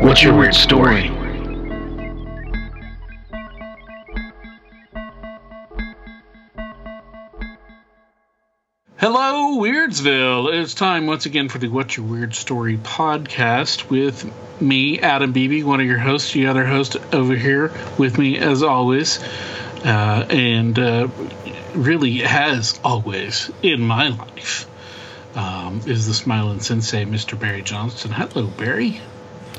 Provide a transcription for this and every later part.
what's your weird story? Hello, Weirdsville. It's time once again for the What's Your Weird Story podcast with me, Adam Beebe, one of your hosts, the other host over here with me as always. Uh, and uh, really has always in my life um, is the smiling sensei, Mr. Barry Johnston. Hello, Barry.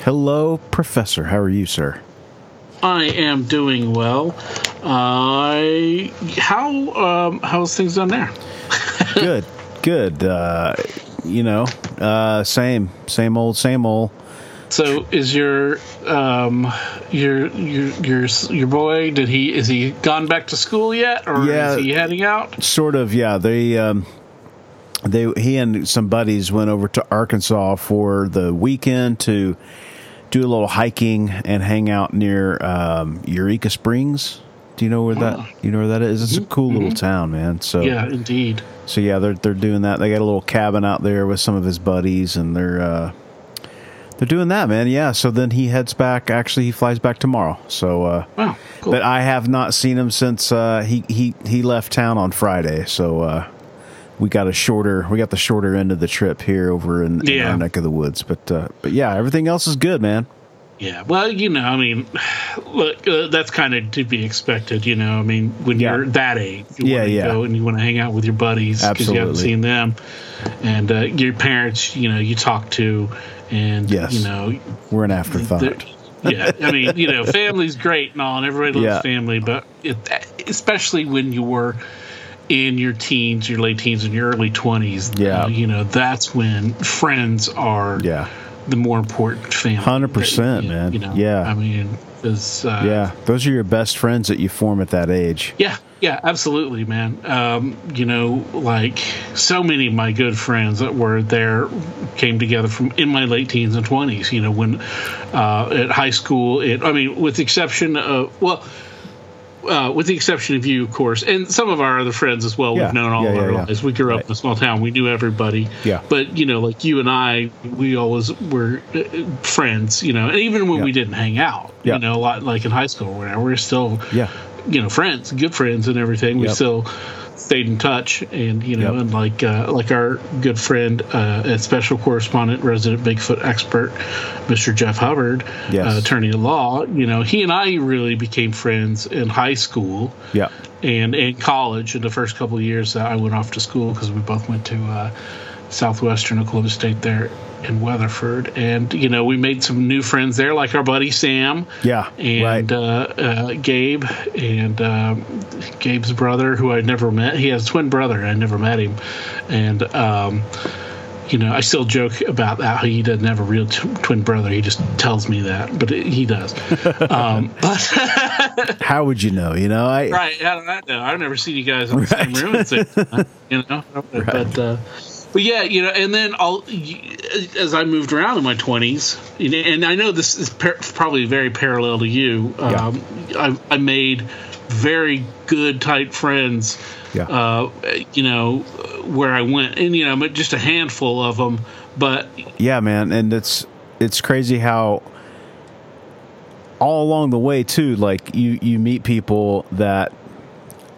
Hello, Professor. How are you, sir? I am doing well. Uh, how um, how's things down there? good, good. Uh, you know, uh, same, same old, same old. So is your um your your your your boy did he is he gone back to school yet or yeah, is he heading out? Sort of, yeah. They um they he and some buddies went over to Arkansas for the weekend to do a little hiking and hang out near um, Eureka Springs. Do you know where that? You know where that is? It's a mm-hmm. cool mm-hmm. little town, man. So yeah, indeed. So yeah, they're they're doing that. They got a little cabin out there with some of his buddies, and they're uh, they're doing that, man. Yeah. So then he heads back. Actually, he flies back tomorrow. So, uh, wow, cool. but I have not seen him since uh, he he he left town on Friday. So uh, we got a shorter we got the shorter end of the trip here over in, yeah. in our neck of the woods. But uh, but yeah, everything else is good, man. Yeah, well, you know, I mean, look, uh, that's kind of to be expected. You know, I mean, when yeah. you're that age, you yeah, yeah. go and you want to hang out with your buddies because you haven't seen them, and uh, your parents, you know, you talk to, and yes. you know, we're an afterthought. yeah, I mean, you know, family's great and all, and everybody loves yeah. family, but it, especially when you were in your teens, your late teens, and your early twenties, yeah, uh, you know, that's when friends are, yeah the more important family. Hundred percent, man. You know, yeah. I mean, is uh, yeah, those are your best friends that you form at that age. Yeah, yeah, absolutely, man. Um, you know, like so many of my good friends that were there came together from in my late teens and twenties. You know, when uh, at high school, it. I mean, with the exception of well uh, with the exception of you, of course, and some of our other friends as well. Yeah. We've known all yeah, our yeah, lives. We grew up right. in a small town. We knew everybody. Yeah. But you know, like you and I, we always were uh, friends. You know, and even when we didn't hang out, you know, a lot like in high school or whatever, we're still, yeah, you know, friends, good friends, and everything. We yep. still stayed in touch, and you know, yep. and like uh, like our good friend uh, and special correspondent, resident Bigfoot expert, Mr. Jeff Hubbard, yes. uh, attorney at law. You know, he and I really became friends in high school. Yeah. And in college, in the first couple of years that I went off to school because we both went to uh, Southwestern Oklahoma State there in Weatherford, and you know we made some new friends there, like our buddy Sam. Yeah, and right. uh, uh, Gabe and uh, Gabe's brother, who I never met. He has a twin brother. I never met him, and. Um, you know, I still joke about that. He doesn't have a real t- twin brother. He just tells me that, but it, he does. Um, but how would you know? You know, I right. I don't know? I've never seen you guys in the right. same room. You know, right. but uh, but yeah, you know, and then I'll as I moved around in my twenties, and I know this is par- probably very parallel to you. Um, I, I, made very good tight friends. Yeah. Uh, you know, where I went, and you know, just a handful of them. But yeah, man, and it's it's crazy how all along the way too, like you you meet people that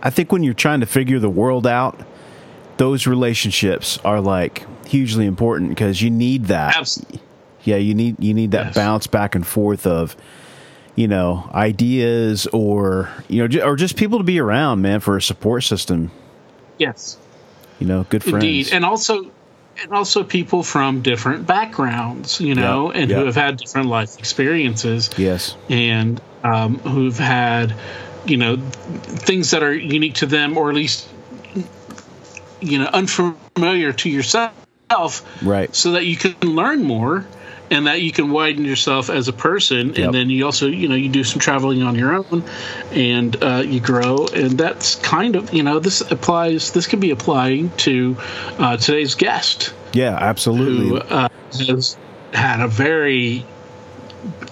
I think when you're trying to figure the world out those relationships are like hugely important because you need that. Absolutely. Yeah, you need you need that yes. bounce back and forth of you know ideas or you know or just people to be around, man, for a support system. Yes. You know, good friends. Indeed, and also and also people from different backgrounds, you know, and who have had different life experiences. Yes. And um, who've had, you know, things that are unique to them, or at least you know unfamiliar to yourself right so that you can learn more and that you can widen yourself as a person, Yep. and then you also you know you do some traveling on your own, and uh, you grow, and that's kind of you know this applies. This can be applying to uh, today's guest Yeah, absolutely. who uh, has had a very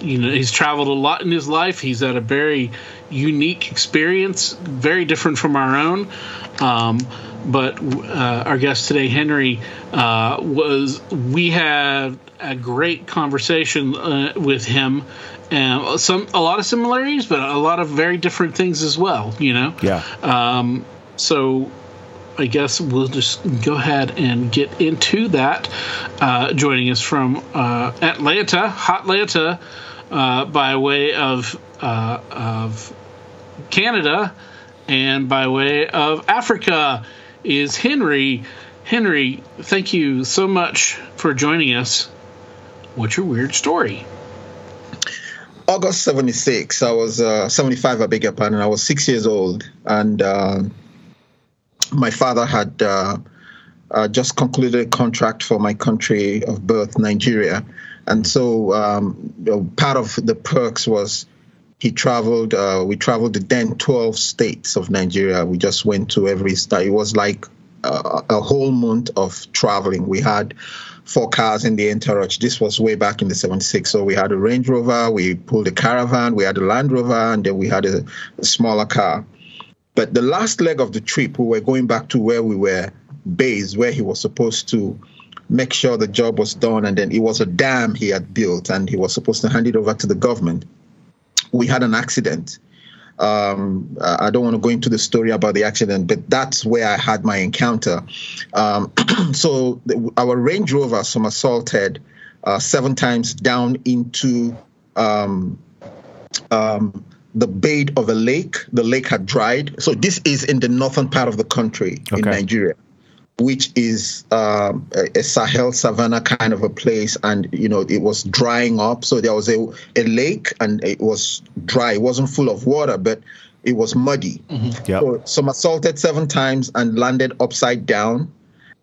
you know he's traveled a lot in his life he's had a very unique experience very different from our own um, but uh, our guest today henry uh, was we had a great conversation uh, with him and some a lot of similarities but a lot of very different things as well you know yeah. um, so I guess we'll just go ahead and get into that. Uh, joining us from uh, Atlanta, Hot Atlanta, uh, by way of uh, of Canada and by way of Africa is Henry. Henry, thank you so much for joining us. What's your weird story? August 76, I was uh, 75, I beg your pardon. I was six years old, and uh, my father had uh, uh, just concluded a contract for my country of birth, Nigeria. And so um, part of the perks was he traveled, uh, we traveled the then 12 states of Nigeria. We just went to every state. It was like uh, a whole month of traveling. We had four cars in the entourage. This was way back in the 76. So we had a Range Rover, we pulled a caravan, we had a Land Rover, and then we had a, a smaller car. But the last leg of the trip, we were going back to where we were based, where he was supposed to make sure the job was done. And then it was a dam he had built, and he was supposed to hand it over to the government. We had an accident. Um, I don't want to go into the story about the accident, but that's where I had my encounter. Um, so the, our Range Rover somersaulted uh, seven times down into um, um, the bed of a lake. The lake had dried. So this is in the northern part of the country in Nigeria, which is um, a, a Sahel savannah kind of a place, and you know it was drying up. So there was a, a lake, and it was dry. It wasn't full of water, but it was muddy. Yep. So somersaulted seven times and landed upside down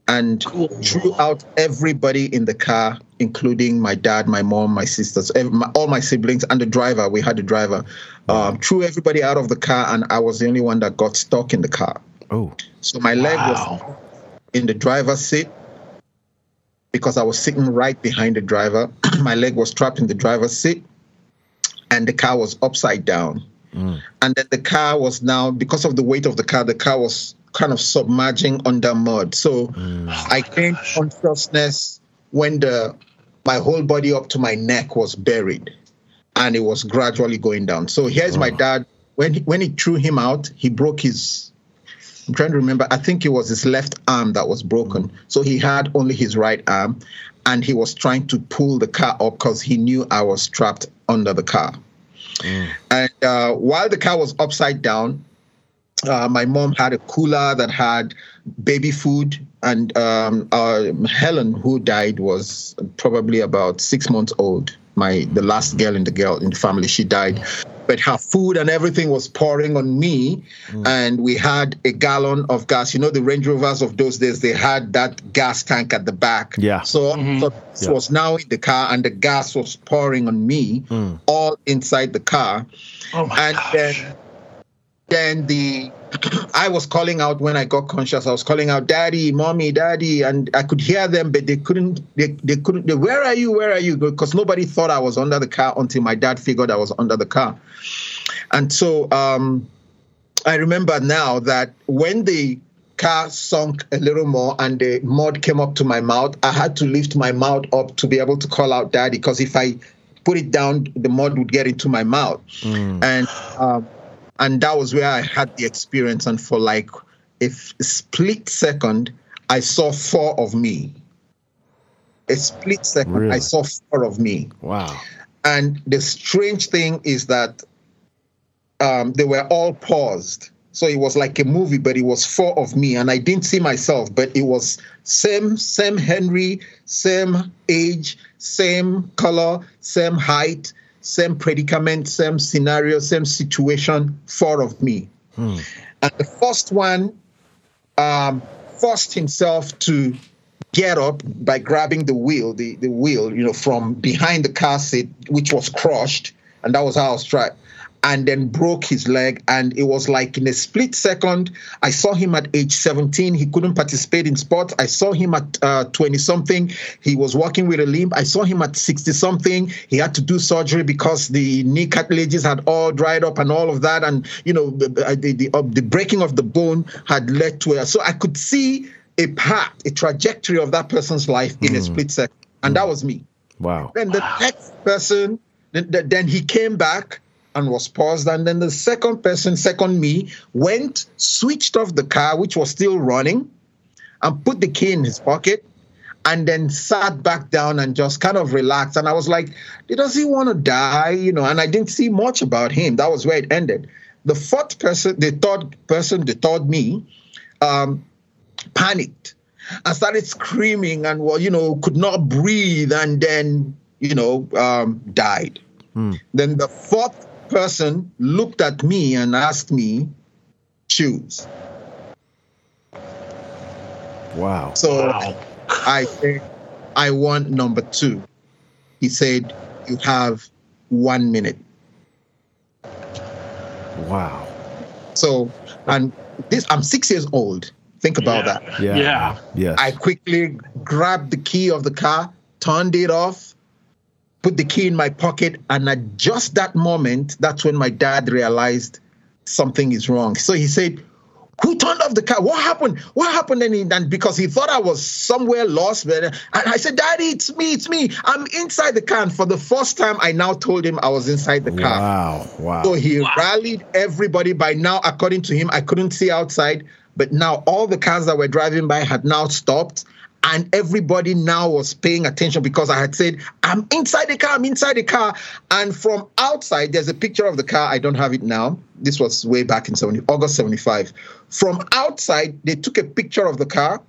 and threw out everybody in the car, including my dad, my mom, my sisters, my, all my siblings, and the driver. We had the driver. Um, threw everybody out of the car, and I was the only one that got stuck in the car. Oh, So my leg was Wow. In the driver's seat because I was sitting right behind the driver. my leg was trapped in the driver's seat, and the car was upside down. Mm. And then the car was now, because of the weight of the car, the car was kind of submerging under mud. So mm. I gained consciousness when the my whole body up to my neck was buried, and it was gradually going down. So here's my mm. dad. When he, when he threw him out, he broke his I'm trying to remember. I think it was his left arm that was broken. So he had only his right arm, and he was trying to pull the car up because he knew I was trapped under the car. And uh, while the car was upside down, uh, my mom had a cooler that had baby food, and um, uh, Helen, who died, was probably about six months old. My the last girl in the girl in the family, she died, but her food and everything was pouring on me, mm. and we had a gallon of gas. You know, the Range Rovers of those days, they had that gas tank at the back. Yeah. So, mm-hmm. so this Yeah. was now in the car, and the gas was pouring on me, mm. all inside the car Oh my and gosh. then then the I was calling out when I got conscious. I was calling out, "Daddy, mommy, daddy," and I could hear them, but they couldn't. They, they couldn't. They, Where are you? Where are you? Because nobody thought I was under the car until my dad figured I was under the car. And so um, I remember now that when the car sunk a little more and the mud came up to my mouth, I had to lift my mouth up to be able to call out daddy because if I put it down, the mud would get into my mouth. And um, and that was where I had the experience. And for like a split second, I saw four of me. A split second, Really? I saw four of me. wow. And the strange thing is that um, they were all paused. So it was like a movie, but it was four of me, and I didn't see myself, but it was same, same Henry, same age, same color, same height, same predicament, same scenario, same situation, four of me. And the first one um, forced himself to get up by grabbing the wheel, the, the wheel, you know, from behind the car seat, which was crushed, and that was how I was struck and then broke his leg. And it was like in a split second. I saw him at age 17. He couldn't participate in sports. I saw him at 20 uh, something. He was walking with a limp. I saw him at 60 something. He had to do surgery because the knee cartilages had all dried up and all of that. And, you know, the, the, the, uh, the breaking of the bone had led to it. So I could see a path, a trajectory of that person's life in mm. a split second. And mm. that was me. Wow. Then the next person, then, then he came back and was paused. And then the second person, second me, went, switched off the car, which was still running, and put the key in his pocket, and then sat back down and just kind of relaxed. And I was like, does he want to die? You know, and I didn't see much about him. That was where it ended. The fourth person, the third person, the third me, um, panicked and started screaming and well, you know, could not breathe and then, you know, um, died. Hmm. Then the fourth person looked at me and asked me, choose. Wow. So wow. I said, I want number two. He said, You have one minute. Wow. So, and this, I'm six years old. Think about yeah. that. Yeah. Yeah. Yes. I quickly grabbed the key of the car, turned it off, put the key in my pocket, and at just that moment, that's when my dad realized something is wrong. So he said, who turned off the car? What happened? What happened? And, he, and because he thought I was somewhere lost, but and I said, Daddy, it's me, it's me. I'm inside the car. And for the first time, I now told him I was inside the car. Wow, wow. So he wow. rallied everybody. By now, according to him, I couldn't see outside, but now all the cars that were driving by had now stopped and everybody now was paying attention because I had said, I'm inside the car, I'm inside the car. And from outside, there's a picture of the car. I don't have it now. This was way back in 70, August 75. From outside, they took a picture of the car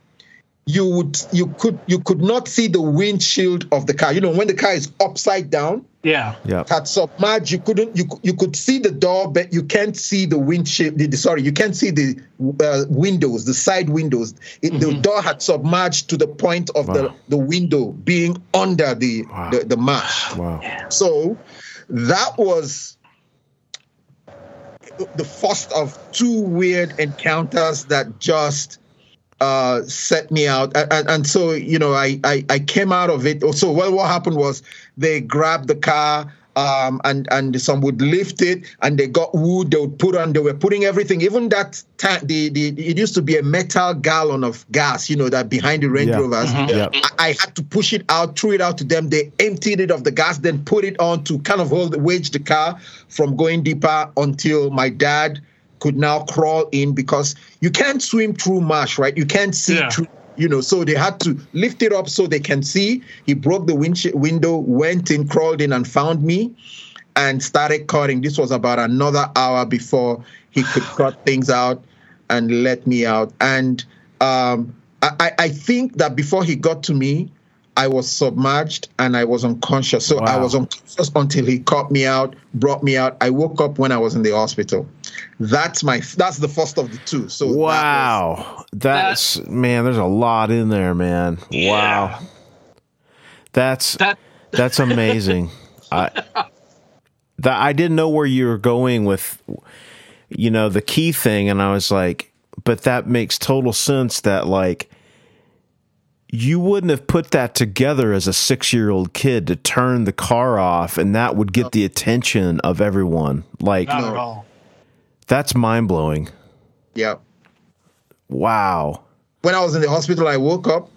you would you could you could not see the windshield of the car. You know when the car is upside down. Yeah. Yeah. Had submerged. You couldn't. You you could see the door, but you can't see the windshield. The, sorry, you can't see the uh, windows, the side windows. It, mm-hmm. The door had submerged to the point of wow. the the window being under the wow. the, the mesh. Wow. So that was the first of two weird encounters that just uh, set me out. And, and, so, you know, I, I, I came out of it. So, well, what happened was they grabbed the car. Um, and and some would lift it, and they got wood. They would put on. They were putting everything. Even that tank, the, the it used to be a metal gallon of gas. You know that behind the Range yeah. Rovers. Mm-hmm. Yeah. I, I, had to push it out, threw it out to them. They emptied it of the gas, then put it on to kind of hold wedge the car from going deeper until my dad could now crawl in because you can't swim through marsh, right? You can't see yeah. through, you know. So they had to lift it up so they can see. He broke the window, went in, crawled in, and found me, and started cutting. This was about another hour before he could cut things out and let me out. And um, I, I think that before he got to me, I was submerged and I was unconscious. So wow. I was unconscious until he caught me out, brought me out. I woke up when I was in the hospital. That's my that's the first of the two. So wow, that was, that's that, man. There's a lot in there, man. Yeah. Wow, that's that, that's amazing. I that I didn't know where you were going with, you know, the key thing, and I was like, but that makes total sense. That like you wouldn't have put that together as a six year old kid to turn the car off and that would get the attention of everyone. Like, not at all. That's mind blowing. Yep. Wow. When I was in the hospital, I woke up.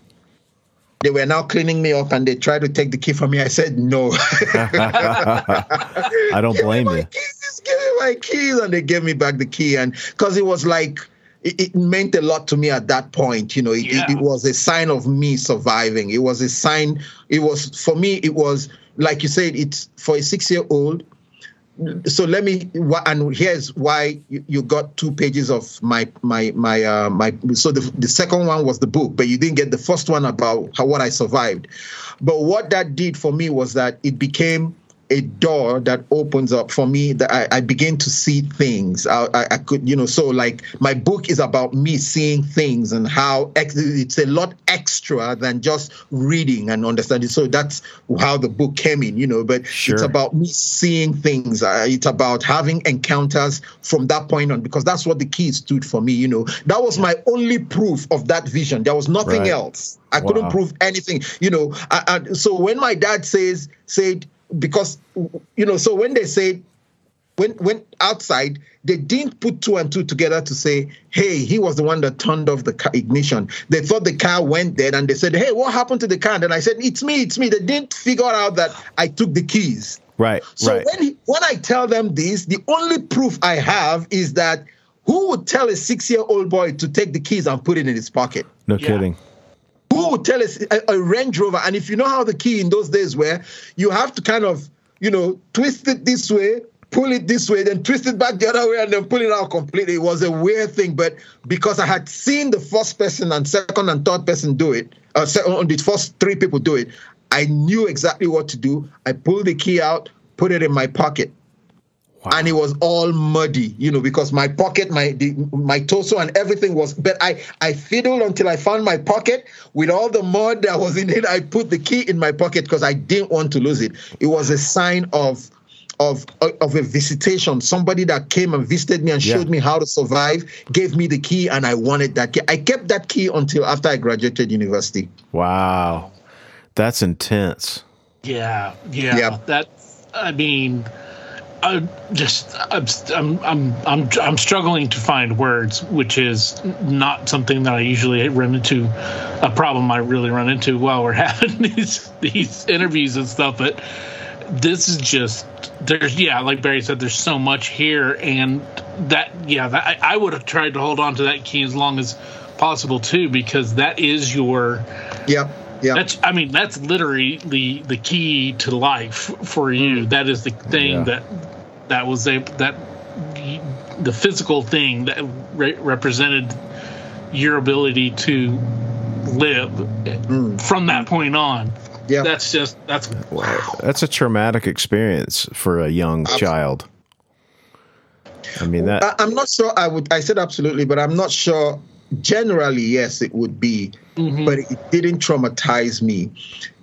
They were now cleaning me up and they tried to take the key from me. I said, no. I don't blame you. Keys, give me my keys. And they gave me back the key. And because it was like, it, it, meant a lot to me at that point. You know, it, yeah. it, it, was a sign of me surviving. It was a sign. It was for me. It was like you said. It's for a six-year-old. So let me. And here's why you, you got two pages of my my my uh, my. So the the second one was the book, but you didn't get the first one about how what I survived. But what that did for me was that it became a door that opens up for me that I, I begin to see things. I, I, I, could, you know, so like my book is about me seeing things and how ex- it's a lot extra than just reading and understanding. So that's how the book came in, you know, but Sure. it's about me seeing things. Uh, it's about having encounters from that point on because that's what the key stood for me, you know. That was my only proof of that vision. There was nothing Right. else. I couldn't prove anything, you know. I, I, so when my dad says said because you know, so when they said when when outside they didn't put two and two together to say, hey, he was the one that turned off the car ignition. They thought the car went dead, and they said, hey, what happened to the car? And then I said, it's me, it's me. They didn't figure out that I took the keys. Right. So right. when he, when I tell them this, the only proof I have is that who would tell a six year old boy to take the keys and put it in his pocket? no Yeah. kidding. Who would tell us a, a Range Rover? And if you know how the key in those days were, you have to kind of, you know, twist it this way, pull it this way, then twist it back the other way, and then pull it out completely. It was a weird thing, but because I had seen the first person and second and third person do it, uh, on the first three people do it, I knew exactly what to do. I pulled the key out, put it in my pocket and it was all muddy, you know, because my pocket, my the, my torso, and everything was. But I I fiddled until I found my pocket with all the mud that was in it. I put the key in my pocket because I didn't want to lose it. It was a sign of. Of, of a visitation, somebody that came and visited me and Yeah. showed me how to survive, gave me the key, and I wanted that key. I kept that key until after I graduated university. Wow. That's intense. Yeah, yeah. Yeah. That I mean, I just I'm I'm I'm I'm I'm struggling to find words, which is not something that I usually run into. A problem I really run into while we're having these these interviews and stuff, but this is just there's yeah like barry said there's so much here and that yeah that, I, I would have tried to hold on to that key as long as possible too because that is your Yeah, yeah. that's I mean that's literally the the key to life for you. Mm. That is the thing Yeah. that that was a that the physical thing that re- represented your ability to live from that point on. yeah. That's just that's wow. That's a traumatic experience for a young child. I mean that I, I'm not sure. I would. I said absolutely, but I'm not sure. Generally, yes, it would be, but it didn't traumatize me.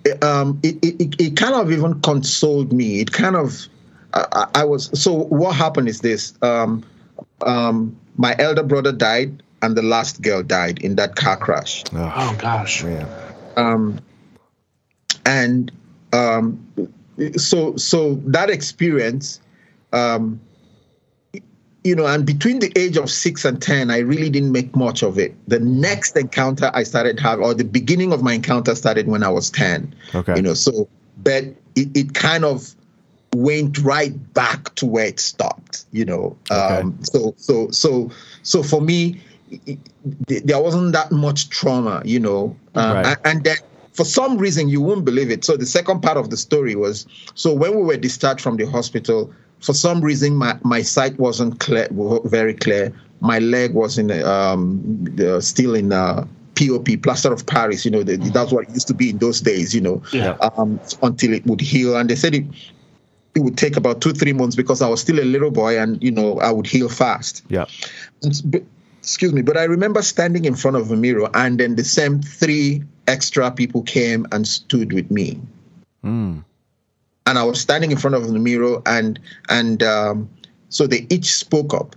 It, um, it, it, it, it kind of even consoled me. It kind of. I, I- I was so. What happened is this. Um, um, my elder brother died, and the last girl died in that car crash oh, oh gosh. man. um, and um, so so that experience um, you know and between the age of six and ten i really didn't make much of it the next encounter i started having or the beginning of my encounter started when i was 10 Okay. you know so but it, it kind of went right back to where it stopped you know um so so so so for me it- it- there wasn't that much trauma you know um, Right. and, and then for some reason you won't believe it. So the second part of the story was so when we were discharged from the hospital for some reason my, my sight wasn't clear very clear. My leg was in um still in uh pop plaster of paris you know the, that's what it used to be in those days you know. Yeah. um until it would heal. And they said it it would take about two three months because i was still a little boy and you know i would heal fast Yeah. and but- excuse me, but I remember standing in front of a mirror, and then the same three extra people came and stood with me. Mm. And I was standing in front of the mirror, and and um, so they each spoke up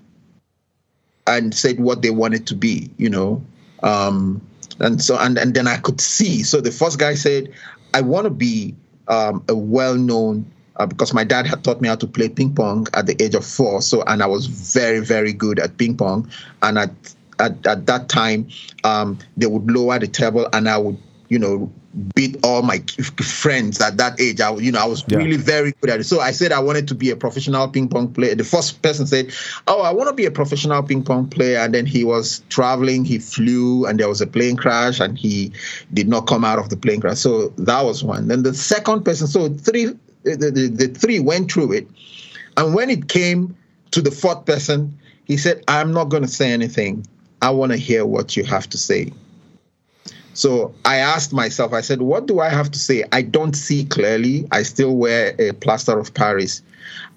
and said what they wanted to be, you know. Um, and so and, and then I could see. So the first guy said, I want to be um, a well-known uh, because my dad had taught me how to play ping pong at the age of four. So and I was very very good at ping pong. And at at, at that time, um, they would lower the table and I would you know beat all my friends at that age. I you know I was Yeah. really very good at it. So I said I wanted to be a professional ping pong player. The first person said, "Oh, I want to be a professional ping pong player." And then he was traveling, he flew, and there was a plane crash, and he did not come out of the plane crash. So that was one. Then the second person, so three, the, the, the three went through it, and when it came to the fourth person, he said, "I'm not going to say anything. I want to hear what you have to say." So I asked myself, I said, what do I have to say? I don't see clearly. I still wear a plaster of Paris.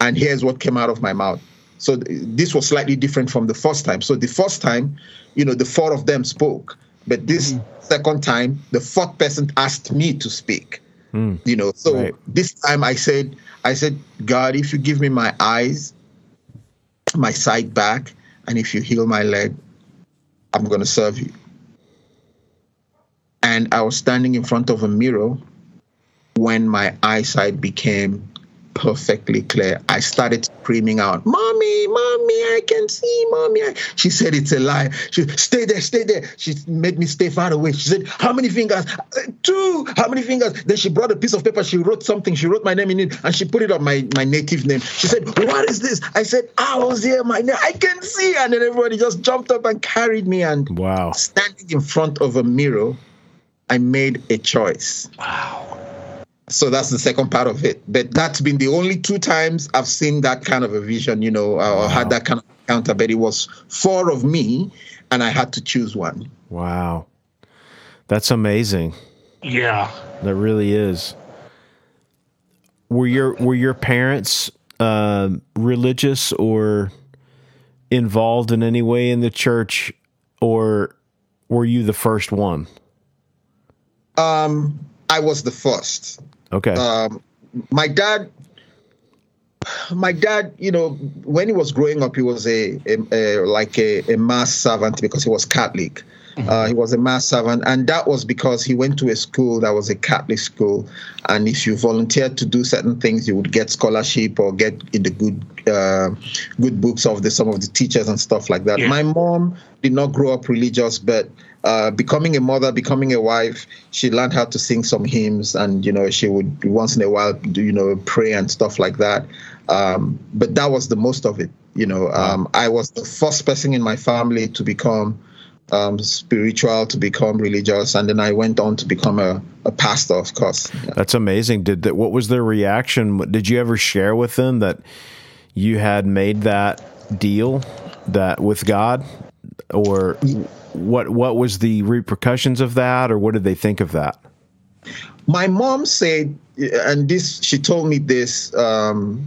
And here's what came out of my mouth. So this was slightly different from the first time. So the first time, you know, the four of them spoke. But this mm. second time, the fourth person asked me to speak. Mm. You know, so right. this time I said, I said, God, if you give me my eyes, my sight back, and if you heal my leg, I'm going to serve you. And I was standing in front of a mirror when my eyesight became perfectly clear. I started screaming out, Mommy, Mommy, I can see, Mommy. She said, It's a lie. She Stay there, stay there. She made me stay far away. She said, How many fingers? Uh, two. How many fingers? Then she brought a piece of paper. She wrote something. She wrote my name in it and she put it on my, my native name. She said, What is this? I said, I was here, my name. I can see. And then everybody just jumped up and carried me. And wow. standing in front of a mirror, I made a choice. Wow so that's the second part of it. But that's been the only two times I've seen that kind of a vision, you know, uh, or had that kind of encounter. But it was four of me, and I had to choose one. Wow, that's amazing. Yeah, that really is. Were your were your parents uh, religious or involved in any way in the church, or were you the first one? Um, I was the first. Okay. Um, my dad, my dad, you know, when he was growing up, he was a, a, a like a, a, mass servant because he was Catholic. Uh, he was a mass servant, and that was because he went to a school that was a Catholic school. And if you volunteered to do certain things, you would get scholarship or get in the good uh, good books of the some of the teachers and stuff like that. Yeah. My mom did not grow up religious, but uh, becoming a mother, becoming a wife, she learned how to sing some hymns, and you know she would once in a while do you know pray and stuff like that. Um, but that was the most of it. You know, um, I was the first person in my family to become um, spiritual, to become religious, and then I went on to become a, a pastor, of course. Yeah. That's amazing. Did that? What was their reaction? Did you ever share with them that you had made that deal that with God, or? what what was the repercussions of that, or what did they think of that? My mom said, and this she told me this um,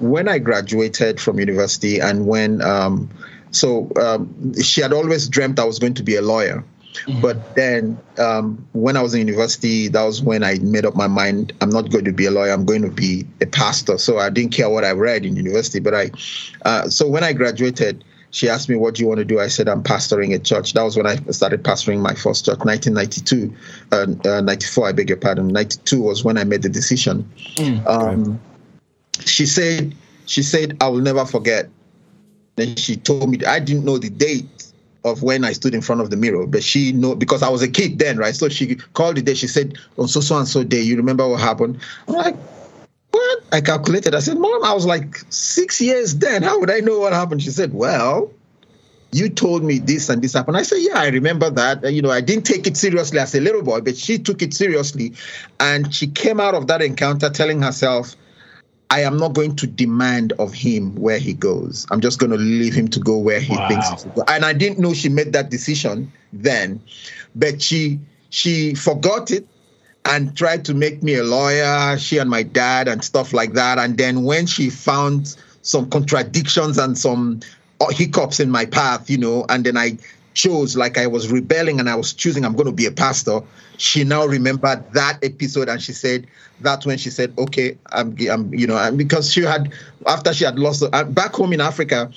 when I graduated from university, and when um, so um, she had always dreamt I was going to be a lawyer. Mm-hmm. But then, um, when I was in university, that was when I made up my mind. I'm not going to be a lawyer. I'm going to be a pastor. So I didn't care what I read in university. But I, uh, so when I graduated, she asked me, What do you want to do? I said, I'm pastoring a church. That was when I started pastoring my first church, 1992, uh, uh, 94, I beg your pardon. 92 was when I made the decision. Mm, um, She said, she said, I will never forget. Then she told me, I didn't know the date of when I stood in front of the mirror, but she know because I was a kid then, right? So she called the day. She said, on so so and so day, you remember what happened? I'm like, what? I calculated. I said, Mom, I was like six years then. How would I know what happened? She said, Well, you told me this and this happened. I said, Yeah, I remember that. You know, I didn't take it seriously as a little boy, but she took it seriously. And she came out of that encounter telling herself, I am not going to demand of him where he goes. I'm just going to leave him to go where he wow. thinks he should go. And I didn't know she made that decision then, but she she forgot it and tried to make me a lawyer, she and my dad, and stuff like that. And then when she found some contradictions and some uh, hiccups in my path, you know, and then I chose like I was rebelling and I was choosing I'm going to be a pastor. She now remembered that episode and she said that's when she said, "Okay, I'm, I'm you know, and because she had after she had lost uh, back home in Africa,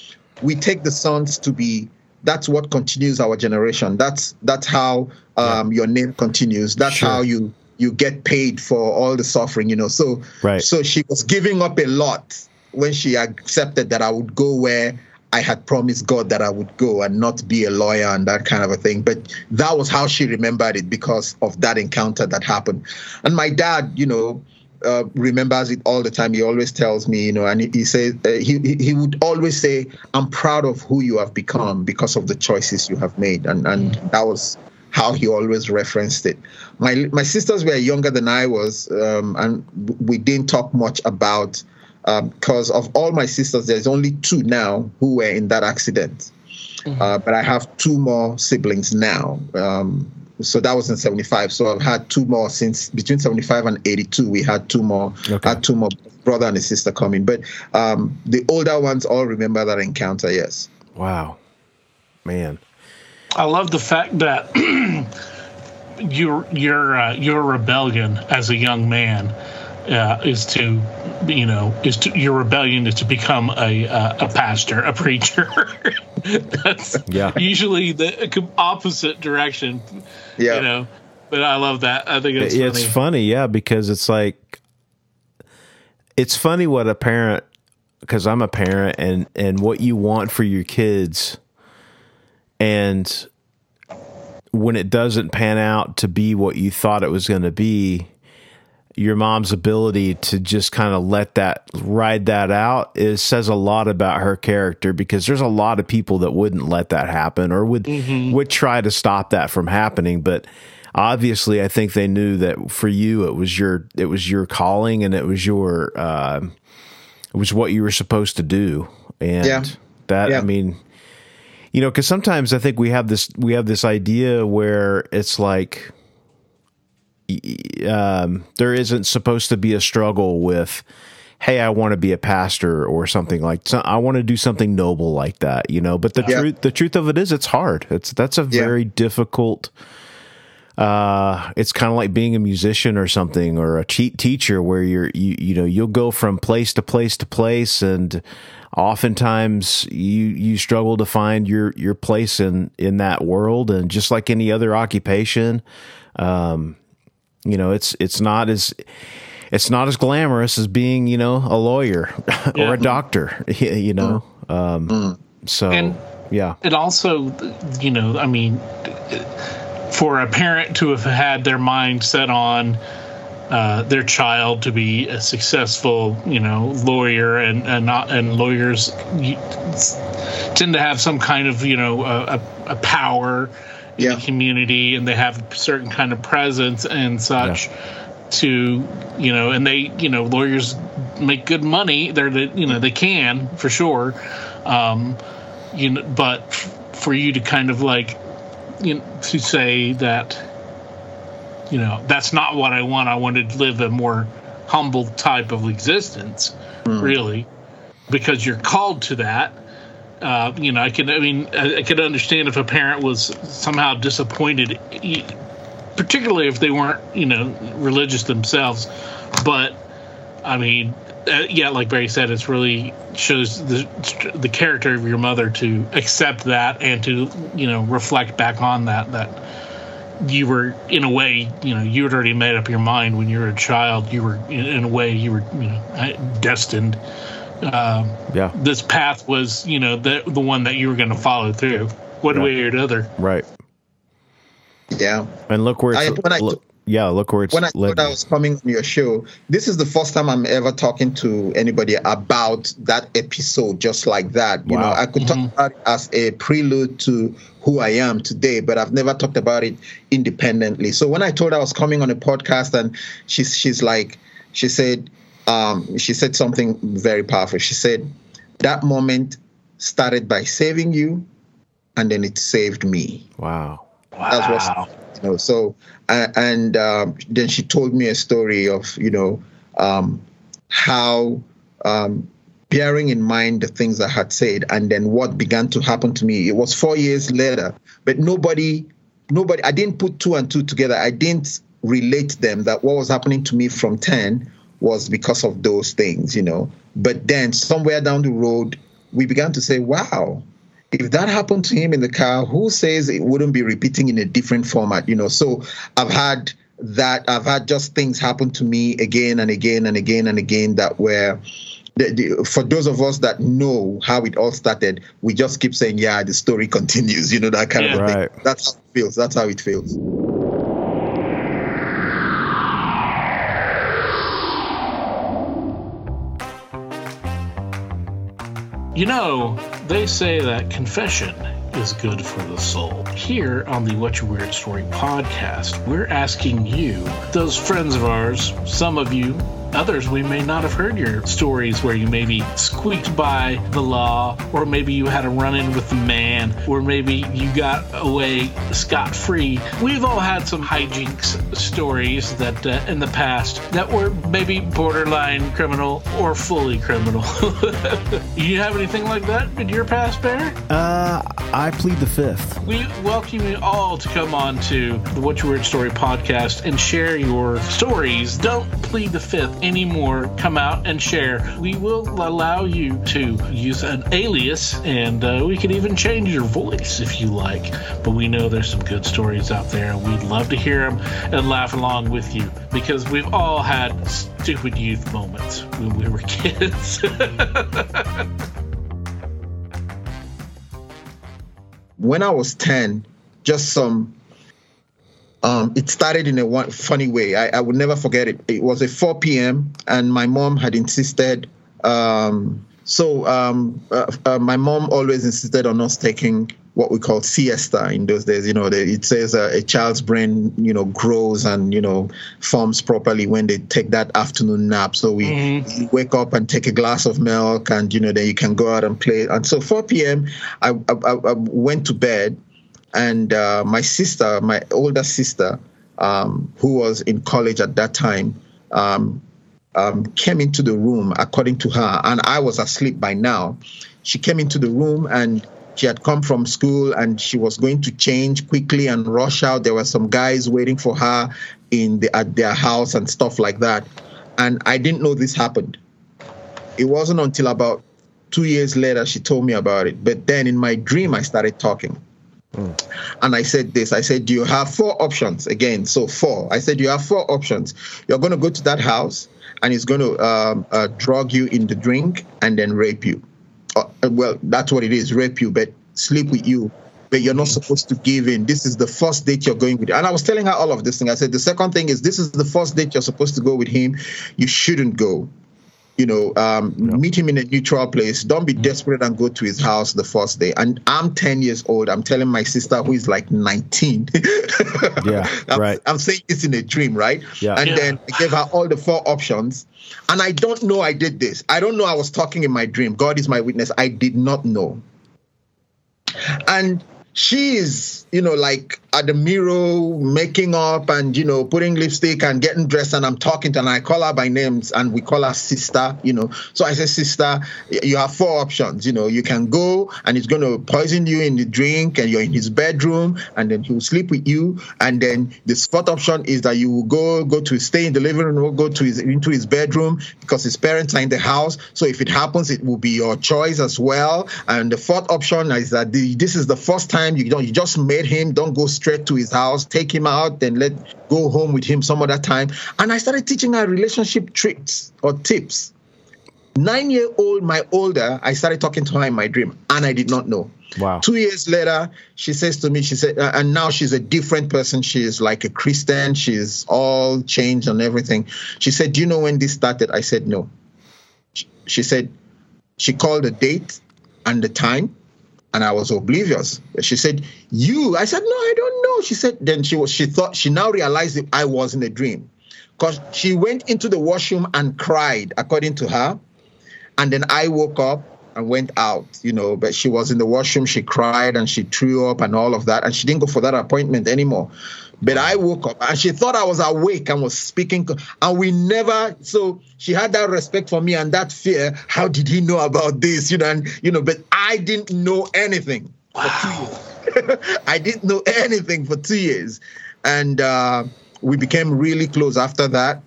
we take the sons to be that's what continues our generation. That's that's how um, yeah. your name continues. That's sure. how you you get paid for all the suffering, you know. So right. so she was giving up a lot when she accepted that I would go where I had promised God that I would go and not be a lawyer and that kind of a thing. But that was how she remembered it because of that encounter that happened. And my dad, you know, uh, remembers it all the time. He always tells me, you know, and he, he says uh, he he would always say, "I'm proud of who you have become because of the choices you have made," and and that was how he always referenced it. My my sisters were younger than I was, um, and we didn't talk much about because um, of all my sisters. There's only two now who were in that accident, mm-hmm. uh, but I have two more siblings now. Um, so that was in 75 so i've had two more since between 75 and 82 we had two more Okay. had two more brother and a sister coming but um the older ones all remember that encounter yes Wow, man. I love the fact that your your uh, your rebellion as a young man uh, is to you know is to your rebellion is to become a uh, a pastor a preacher. That's Yeah. usually the opposite direction. yeah You know, but I love that. I think it's it's funny. funny, yeah, because it's like it's funny what a parent because I'm a parent and and what you want for your kids and when it doesn't pan out to be what you thought it was going to be your mom's ability to just kind of let that ride that out is says a lot about her character because there's a lot of people that wouldn't let that happen or would would try to stop that from happening but obviously I think they knew that for you it was your it was your calling and it was your uh, it was what you were supposed to do. And Yeah. that I mean you know because sometimes I think we have this we have this idea where it's like um, there isn't supposed to be a struggle with hey i want to be a pastor or something like so i want to do something noble like that you know but the Yeah. truth the truth of it is it's hard it's that's a Yeah. very difficult uh it's kind of like being a musician or something or a cheat teacher where you're you you know you'll go from place to place to place and oftentimes you you struggle to find your your place in in that world and just like any other occupation um you know it's it's not as it's not as glamorous as being you know a lawyer or a doctor you know? Um so And- yeah. it also, you know, I mean, for a parent to have had their mind set on uh, their child to be a successful, you know, lawyer, and and not and lawyers tend to have some kind of, you know, a, a power in Yeah. the community, and they have a certain kind of presence and such. To you know, and they you know lawyers make good money. They're the you know they can for sure. Um, you know, but for you to kind of like, you know, to say that, you know, that's not what I want. I want to live a more humble type of existence, really, because you're called to that. Uh, you know, I can. I mean, I, I could understand if a parent was somehow disappointed, particularly if they weren't, you know, religious themselves. But I mean, uh, yeah, like Barry said, it's really shows the the character of your mother to accept that and to you know reflect back on that that you were in a way you know you had already made up your mind when you were a child you were in, in a way you were you know destined um, yeah this path was you know the the one that you were going to follow through one Yeah. way or another right yeah and look where I- when I- look, yeah look where it's when I led thought I was coming on your show, this is the first time I'm ever talking to anybody about that episode just like that. You know, I could talk about it as a prelude to who I am today, but I've never talked about it independently. So when I told her I was coming on a podcast and she's she's like she said um, she said something very powerful. She said that moment started by saving you and then it saved me. wow That's what you know. So and um, then she told me a story of you know um, how um, bearing in mind the things I had said, and then what began to happen to me. It was four years later, but nobody, nobody. I didn't put two and two together. I didn't relate them that what was happening to me from ten was because of those things, you know. But then somewhere down the road, we began to say, "Wow." if that happened to him in the car, who says it wouldn't be repeating in a different format? You know, so I've had that. I've had just things happen to me again and again and again and again that were. The, the, for those of us that know how it all started, we just keep saying, "Yeah, the story continues." You know that kind Yeah. of a Right. thing. That's how it feels. That's how it feels. You know, they say that confession is good for the soul. Here on the What's Your Weird Story podcast, we're asking you, those friends of ours, some of you others we may not have heard your stories where you maybe squeaked by the law, or maybe you had a run in with the man, or maybe you got away scot free. We've all had some hijinks stories that uh, in the past that were maybe borderline criminal or fully criminal. you have anything like that in your past, Bear? Uh, I plead the fifth. We welcome you all to come on to the What's Your Weird Story podcast and share your stories. Don't plead the fifth anymore. Come out and share. We will allow you to use an alias and uh, we can even change your voice if you like. But we know there's some good stories out there and we'd love to hear them and laugh along with you because we've all had stupid youth moments when we were kids. when I was 10, just some, um, it started in a one funny way. I, I would never forget it. It was a 4 p.m., and my mom had insisted. Um, so um, uh, uh, my mom always insisted on us taking what we call siesta in those days. You know, they, it says uh, a child's brain, you know, grows and you know forms properly when they take that afternoon nap. So we mm-hmm. wake up and take a glass of milk, and you know, then you can go out and play. And so 4 p.m. I, I, I went to bed, and uh, my sister, my older sister, um, who was in college at that time. Um, um, came into the room according to her, and I was asleep by now. She came into the room and she had come from school and she was going to change quickly and rush out. There were some guys waiting for her in the, at their house and stuff like that. And I didn't know this happened. It wasn't until about two years later she told me about it. But then in my dream, I started talking. Mm. And I said this I said, Do you have four options? Again, so four. I said, You have four options. You're going to go to that house and he's going to um, uh, drug you in the drink and then rape you uh, well, that's what it is, rape you, but sleep with you. But you're not supposed to give in. This is the first date you're going with. And I was telling her all of this thing. I said the second thing is this is the first date you're supposed to go with him. You shouldn't go you know, um, yeah. meet him in a neutral place. Don't be desperate and go to his house the first day. And I'm 10 years old. I'm telling my sister who is like 19. yeah, I'm, right. I'm saying this in a dream, right? Yeah. And yeah. then I gave her all the four options. And I don't know I did this. I don't know I was talking in my dream. God is my witness. I did not know. And she is, you know, like at the mirror making up and you know putting lipstick and getting dressed and i'm talking to her and i call her by names and we call her sister you know. So i say sister you have four options you know. You can go and he's going to poison you in the drink and you're in his bedroom and then he will sleep with you. And then this fourth option is that you will go go to stay in the living room go to his into his bedroom because his parents are in the house. So if it happens it will be your choice as well. And the fourth option is that the, this is the first time you don't you just made him don't go straight to his house, take him out, then let go home with him some other time. And I started teaching her relationship tricks or tips. Nine year old, my older, I started talking to her in my dream, and I did not know. Wow. Two years later, she says to me, she said, uh, and now she's a different person. She's like a Christian. She's all changed and everything. She said, Do you know when this started? I said, No. She said, she called the date and the time and I was oblivious. She said, "You." I said, "No, I don't know." She said. Then she was. She thought. She now realized that I was in a dream, because she went into the washroom and cried, according to her, and then I woke up and went out. You know, but she was in the washroom. She cried and she threw up and all of that, and she didn't go for that appointment anymore. But I woke up and she thought I was awake and was speaking. And we never, so she had that respect for me and that fear. How did he know about this? You know, and, you know, but I didn't know anything wow. for two years. I didn't know anything for two years. And uh, we became really close after that.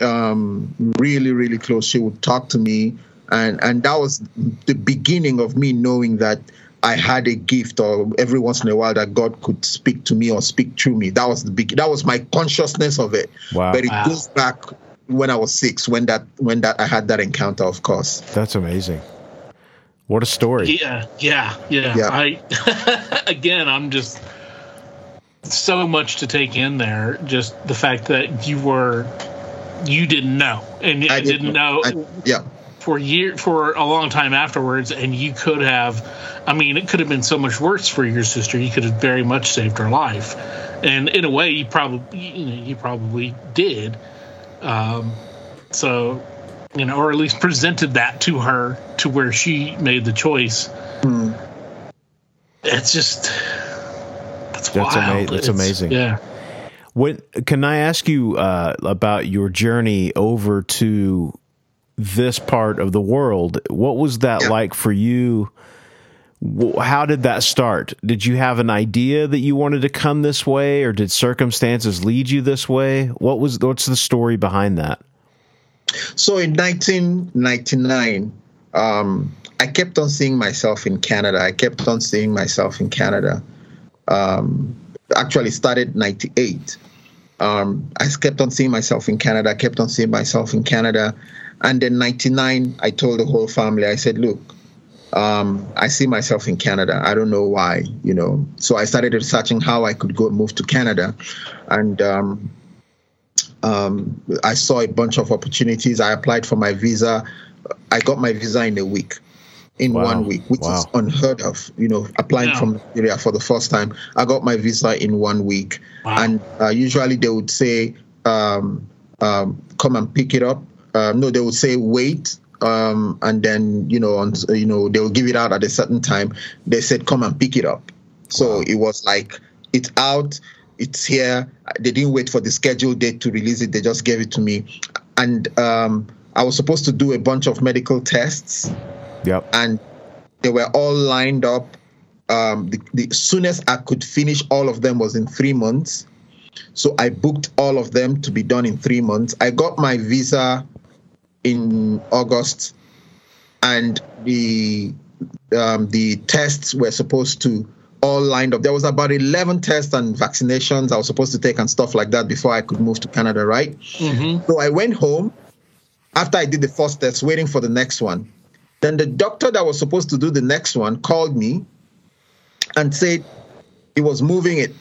Um, really, really close. She would talk to me. And, and that was the beginning of me knowing that I had a gift, or every once in a while that God could speak to me or speak through me. That was the big. That was my consciousness of it. Wow. But it wow. goes back when I was six, when that when that I had that encounter. Of course. That's amazing. What a story. Yeah, yeah, yeah. Yeah. I again, I'm just so much to take in there. Just the fact that you were you didn't know and I didn't, know. I- yeah. For year for a long time afterwards, and you could have. I mean, it could have been so much worse for your sister. You could have very much saved her life, and in a way, you probably you know you probably did. Um, So, you know, or at least presented that to her to where she made the choice. It's just that's, That's ama- wild. that's It's- amazing. Yeah. When can I ask you uh, about your journey over to this part of the world? What was that Yeah. like for you? How did that start? Did you have an idea that you wanted to come this way, or did circumstances lead you this way? What was what's the story behind that? So in 1999, um, I kept on seeing myself in Canada. I kept on seeing myself in Canada. Um, actually, started 98. Um, I kept on seeing myself in Canada. I kept on seeing myself in Canada. And then 99, I told the whole family, I said, look, um, I see myself in Canada. I don't know why, you know. So I started researching how I could go move to Canada. And um, um, I saw a bunch of opportunities. I applied for my visa. I got my visa in a week, in Wow. one week, which is unheard of. You know, applying Yeah. from Nigeria for the first time. I got my visa in one week, Wow. and uh, usually they would say, um, um, "Come and pick it up." Uh, no, they would say, "Wait." Um, and then you know, on, you know, they will give it out at a certain time. They said, "Come and pick it up." So it was like it's out, it's here. They didn't wait for the scheduled date to release it. They just gave it to me, and um, I was supposed to do a bunch of medical tests, Yep. and they were all lined up. Um, the, the soonest I could finish all of them was in three months. So I booked all of them to be done in three months. I got my visa in August, and the um, the tests were supposed to all lined up. There was about 11 tests and vaccinations I was supposed to take and stuff like that before I could move to Canada, right? So I went home after I did the first test, waiting for the next one. Then the doctor that was supposed to do the next one called me and said he was moving it.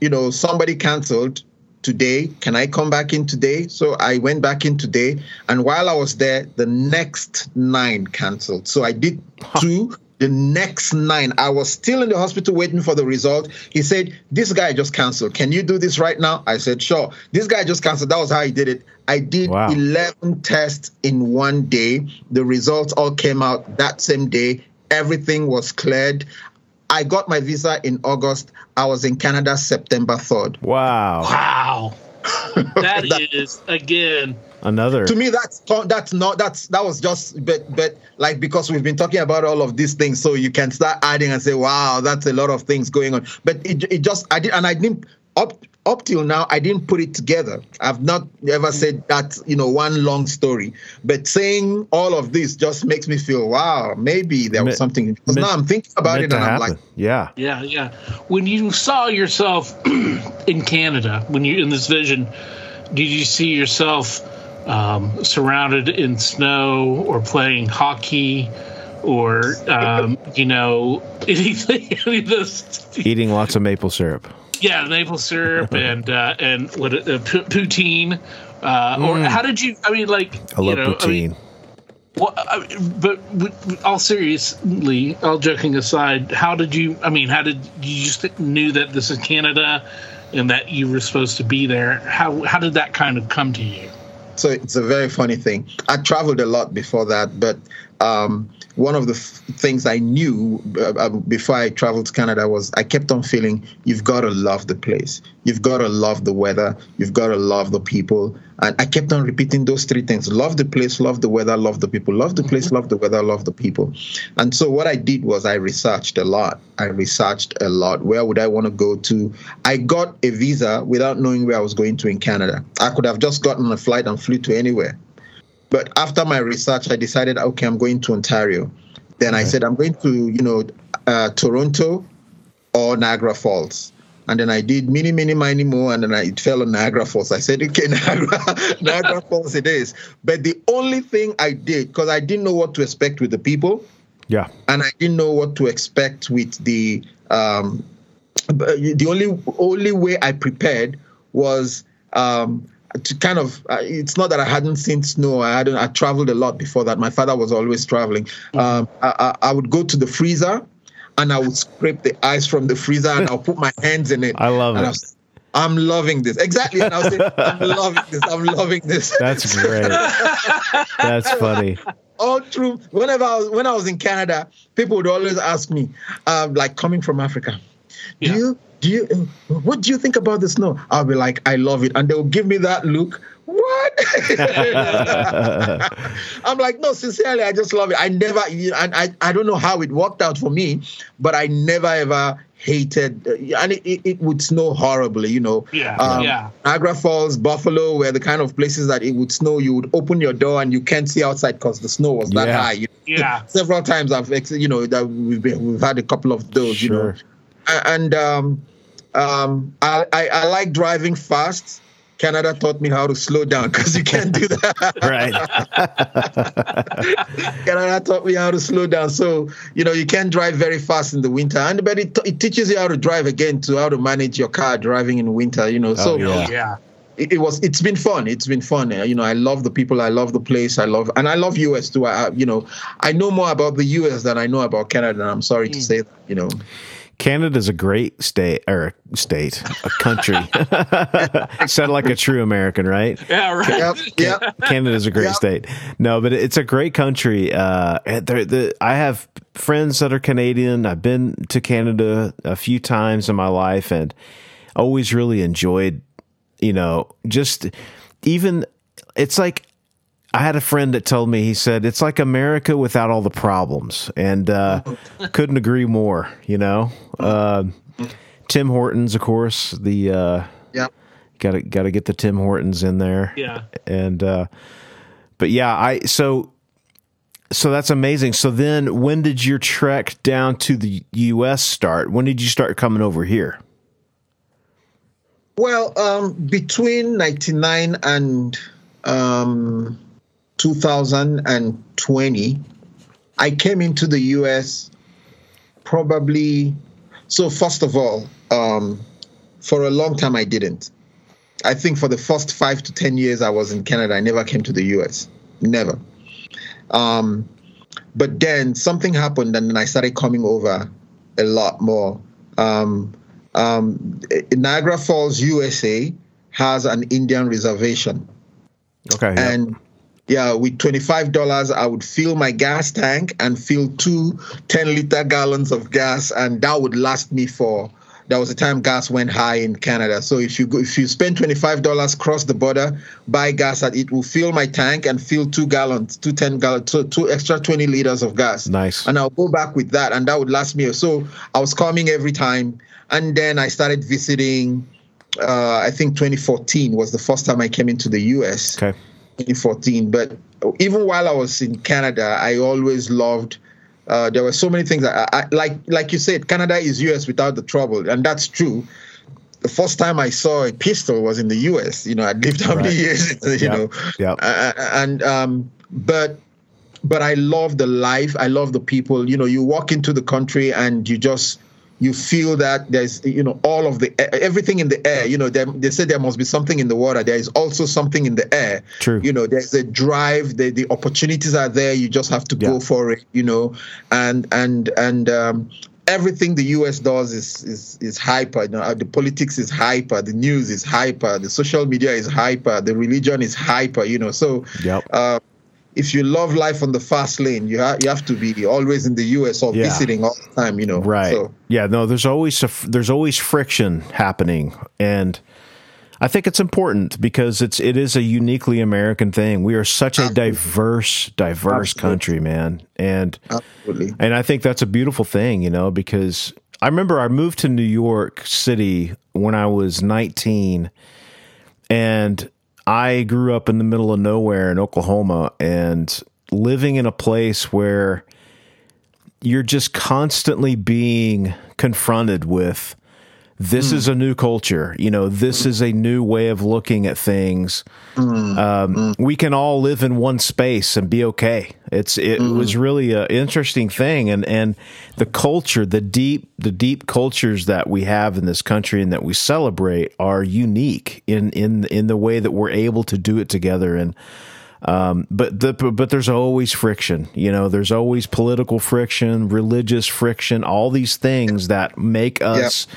You know, somebody canceled today. Can I come back in today? So I went back in today. And while I was there, the next nine canceled. So I did two. The next nine, I was still in the hospital waiting for the result. He said, This guy just canceled. Can you do this right now? I said, Sure. This guy just canceled. That was how he did it. I did Wow. 11 tests in one day. The results all came out that same day. Everything was cleared. I got my visa in August. I was in Canada September 3rd. Wow. Wow. That is again. Another. To me, that's that's not that's that was just but but like because we've been talking about all of these things, so you can start adding and say, wow, that's a lot of things going on. But it, it just I did and I didn't up up till now I didn't put it together. I've not ever said that you know one long story. But saying all of this just makes me feel wow, maybe there was something. Because meant- now I'm thinking about it and I'm happen. like, yeah. Yeah, yeah. When you saw yourself in Canada, when you in this vision, did you see yourself um, surrounded in snow or playing hockey or um, you know anything? Any of those? Eating lots of maple syrup. Yeah, maple syrup and uh, and what uh, p- poutine. Uh, Or how did you? I mean, like Mm. I love you know, I mean, poutine. well, I, but with- with all seriously, all joking aside, how did you? I mean, how did you just knew that this is Canada, and that you were supposed to be there? How how did that kind of come to you? So it's a very funny thing. I traveled a lot before that, but um, one of the f- things I knew uh, uh, before I traveled to Canada was I kept on feeling you've got to love the place, you've got to love the weather, you've got to love the people, and I kept on repeating those three things: love the place, love the weather, love the people, love the place, love the weather, love the people. And so what I did was I researched a lot. I researched a lot. Where would I want to go to? I got a visa without knowing where I was going to in Canada. I could have just gotten a flight and flew to anywhere. But after my research, I decided, okay, I'm going to Ontario. Then I said, I'm going to, you know, uh, Toronto or Niagara Falls. And then I did many, many, many more, and then I, it fell on Niagara Falls. I said, okay, Niagara, Niagara Falls it is. But the only thing I did, because I didn't know what to expect with the people, Yeah. and I didn't know what to expect with the um, the only only way I prepared was um, to kind of uh, it's not that I hadn't seen snow I hadn't I traveled a lot before that my father was always traveling um, I, I, I would go to the freezer and I would scrape the ice from the freezer and I'll put my hands in it I love and it. I'll- I'm loving this. Exactly. And was I'm loving this. I'm loving this. That's great. That's funny. All true. Whenever I was, when I was in Canada, people would always ask me, um, like coming from Africa, do Yeah. you do you what do you think about the snow? I'll be like, I love it, and they'll give me that look. What? I'm like, no, sincerely, I just love it. I never, and I, I don't know how it worked out for me, but I never ever hated, and it, it, it would snow horribly, you know. Yeah, Um, yeah. Niagara Falls, Buffalo were the kind of places that it would snow. You would open your door and you can't see outside because the snow was that Yeah. high. You Yeah. Several times I've, you know, that we've been, we've had a couple of those, you know, Sure. And um, um, I, I I like driving fast. Canada taught me how to slow down because you can't do that. Right. Canada taught me how to slow down. So, you know, you can't drive very fast in the winter. And but it, it teaches you how to drive again to how to manage your car driving in winter, you know. so Oh, yeah. Yeah. it, it was it's been fun. It's been fun. Uh, You know, I love the people, I love the place, I love and I love US too. I, I- you know, I know more about the US than I know about Canada, and I'm sorry to say that, you know. Canada's a great state or a state, a country. Said like a true American, right? Yeah. Right. Yep, yep. Canada's a great Yeah. state. No, but it's a great country. Uh, and they're- the, I have friends that are Canadian. I've been to Canada a few times in my life and always really enjoyed, you know, just even, it's like, I had a friend that told me, he said, it's like America without all the problems. And uh, couldn't agree more, you know? Uh, Tim Hortons, of course, the, uh, Yep. got to, got to get the Tim Hortons in there Yeah. and uh but yeah i so so that's amazing so then when did your trek down to the us start when did you start coming over here Well, um, between 99 and um, 2020, I came into the US probably. So, first of all, um, for a long time, I didn't. I think for the first five to 10 years I was in Canada, I never came to the US. Never. Um, but then something happened, and then I started coming over a lot more. Um, um, Niagara Falls, USA, has an Indian reservation, okay and yeah, with twenty five dollars, I would fill my gas tank and fill two 10 liter gallons of gas, and that would last me for. That was the time gas went high in Canada, so if you go, if you spend twenty five dollars, cross the border, buy gas, at it will fill my tank and fill two gallons, two 10 gallons, two, two extra twenty liters of gas nice and I'll go back with that, and that would last me. So I was coming every time, and then I started visiting. Uh, I think 2014 was the first time I came into the US. okay 2014. But even while I was in Canada, I always loved. Uh, there were so many things. I, I like, like you said, Canada is US without the trouble, and that's true. The first time I saw a pistol was in the US. You know, I'd lived how many Right. years? You Yep. know, yeah. uh, and um, but but I love the life. I love the people. You know, you walk into the country and you just you feel that there's you know all of the everything in the air. You know, they, they said there must be something in the water. There is also something in the air. True. You know, there's a drive. The the opportunities are there. You just have to Yeah. go for it. You know, and and and. Um, Everything the U.S. does is is is hyper. You know, the politics is hyper. The news is hyper. The social media is hyper. The religion is hyper. You know, so Yep. uh, if you love life on the fast lane, you ha- you have to be always in the U.S. or Yeah. visiting all the time. You know, right So yeah no there's always a, there's always friction happening and I think it's important because it's it is a uniquely American thing. We are such a diverse, diverse Absolutely. country, man, and absolutely, And I think that's a beautiful thing, you know, because I remember I moved to New York City when I was 19 and I grew up in the middle of nowhere in Oklahoma and living in a place where you're just constantly being confronted with this hmm. is a new culture. You know, this hmm. is a new way of looking at things. Hmm. Um, we can all live in one space and be okay. It's it was really an interesting thing, and and the culture, the deep the deep cultures that we have in this country and that we celebrate are unique in in in the way that we're able to do it together and. Um, but the, but there's always friction, you know. There's always political friction, religious friction, all these things that make us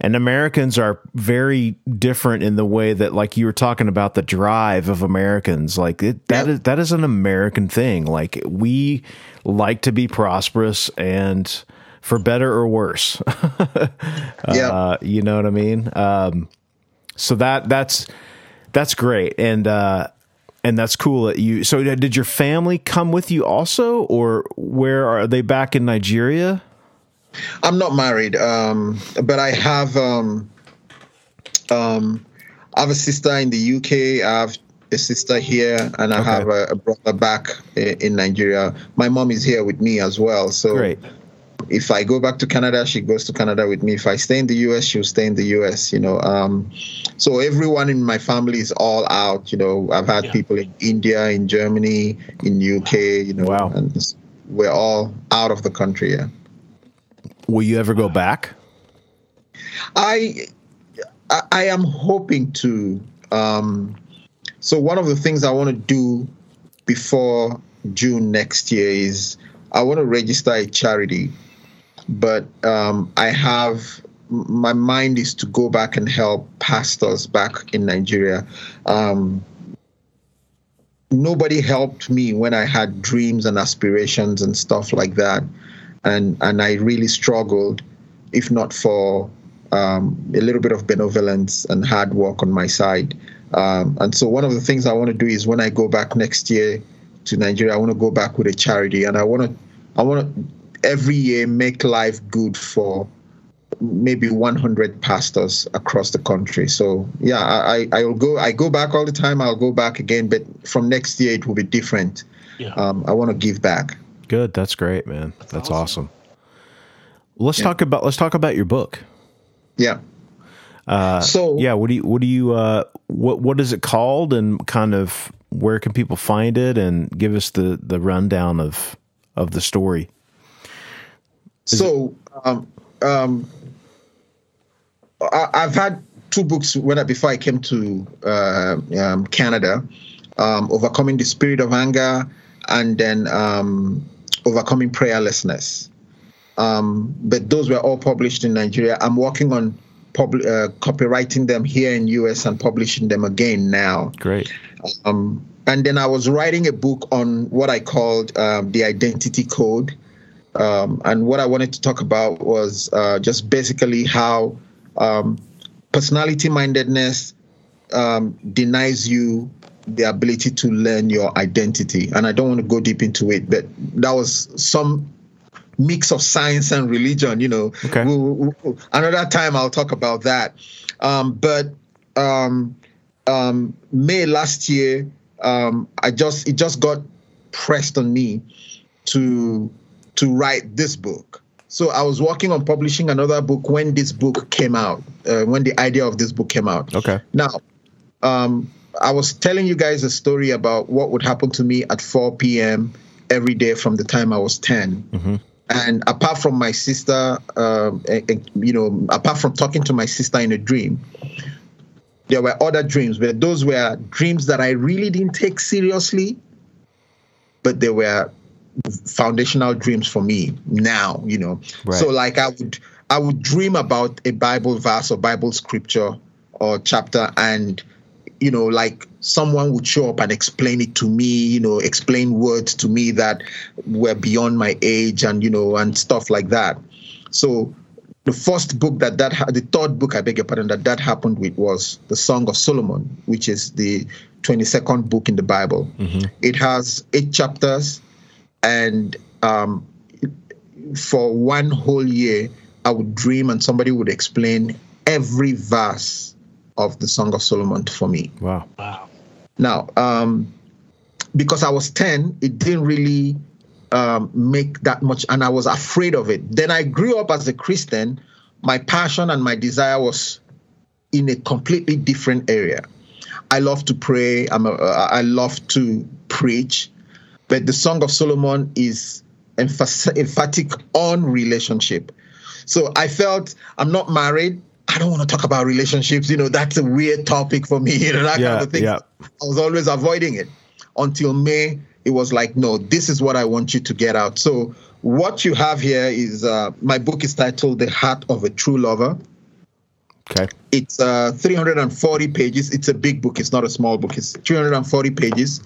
and Americans are very different in the way that, like you were talking about, the drive of Americans. Like it, that Yep. is that is an American thing. Like we like to be prosperous and for better or worse. yeah. Uh, you know what I mean? Um, so that that's that's great, and uh, and that's cool that you. So did your family come with you also, or where are they back in Nigeria? I'm not married, um, but I have um, um, I have a sister in the UK. I have a sister here, and I Okay. have a, a brother back i- in Nigeria. My mom is here with me as well. So Great. if I go back to Canada, she goes to Canada with me. If I stay in the US, she'll stay in the US. You know, um, so everyone in my family is all out. You know, I've had Yeah. people in India, in Germany, in UK. You know, Wow. and we're all out of the country. Yeah. Will you ever go back? I I, am hoping to. Um, so one of the things I want to do before June next year is I want to register a charity, but um, I have my mind is to go back and help pastors back in Nigeria. Um, nobody helped me when I had dreams and aspirations and stuff like that, and and I really struggled, if not for um, a little bit of benevolence and hard work on my side. Um, and so one of the things I want to do is when I go back next year to Nigeria, I want to go back with a charity, and I want to I want to every year make life good for maybe 100 pastors across the country. So yeah, I I will go I go back all the time. I'll go back again, but from next year it will be different. Yeah. Um, I want to give back. Good. That's great, man. That's, awesome. awesome. Let's talk about let's talk about your book. Yeah. Uh, so Yeah. What do you what do you uh what what is it called and kind of where can people find it and give us the the rundown of of the story. so um, um, I, I've had two books when I, before I came to uh, um, Canada, um, overcoming the spirit of anger, and then um, overcoming prayerlessness. Um, but those were all published in Nigeria. I'm working on pub- uh, copywriting them here in US and publishing them again now. Great. Um, and then I was writing a book on what I called um, the identity code. Um, and what I wanted to talk about was uh, just basically how um, personality mindedness um, denies you the ability to learn your identity. And I don't want to go deep into it, but that was some mix of science and religion. You know, Okay. We- we- we- another time I'll talk about that. Um, but um, um, May last year, um, I just it just got pressed on me to to write this book. So I was working on publishing another book when this book came out, uh, when the idea of this book came out. Okay. Now, um, I was telling you guys a story about what would happen to me at 4 p.m. every day from the time I was 10. And apart from my sister, um, eh, eh, you know, apart from talking to my sister in a dream, there were other dreams, but those were dreams that I really didn't take seriously, but they were foundational dreams for me now, you know. Right. So like I would I would dream about a Bible verse or Bible scripture or chapter and you know like someone would show up and explain it to me you know explain words to me that were beyond my age and you know and stuff like that. So the first book that that ha- the third book i beg your pardon that that happened with was the song of solomon which is the 22nd book in the bible. It has eight chapters and um, for one whole year i would dream and somebody would explain every verse of the song of solomon for me Wow. Wow. now, um, because I was 10, it didn't really um, make that much, and I was afraid of it. Then I grew up as a Christian. My passion and my desire was in a completely different area. I love to pray. I'm a, I love to preach, but the Song of Solomon is emphatic on relationship. So I felt I'm not married. I don't want to talk about relationships. You know, that's a weird topic for me. You know, that Yeah, kind of thing. yeah. I was always avoiding it until May. It was like, no, this is what I want you to get out. So what you have here is uh, my book is titled "The Heart of a True Lover." Okay. It's uh, 340 pages. It's a big book. It's not a small book. It's 340 pages,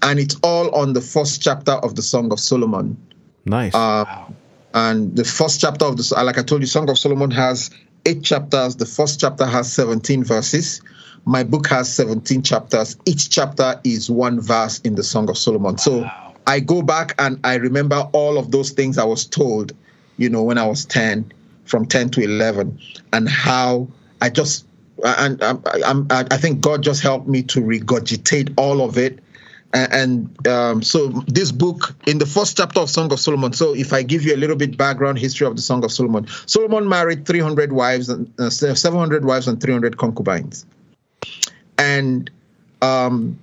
and it's all on the first chapter of the Song of Solomon. Nice. Uh, and the first chapter of the, like I told you, Song of Solomon has eight chapters. The first chapter has 17 verses. My book has 17 chapters. Each chapter is one verse in the Song of Solomon. So I go back and I remember all of those things I was told, you know, when I was 10, from 10 to 11, and how I just, and I, I, I think God just helped me to regurgitate all of it and um, so this book in the first chapter of song of solomon so if i give you a little bit background history of the song of solomon solomon married 300 wives and uh, 700 wives and 300 concubines and um,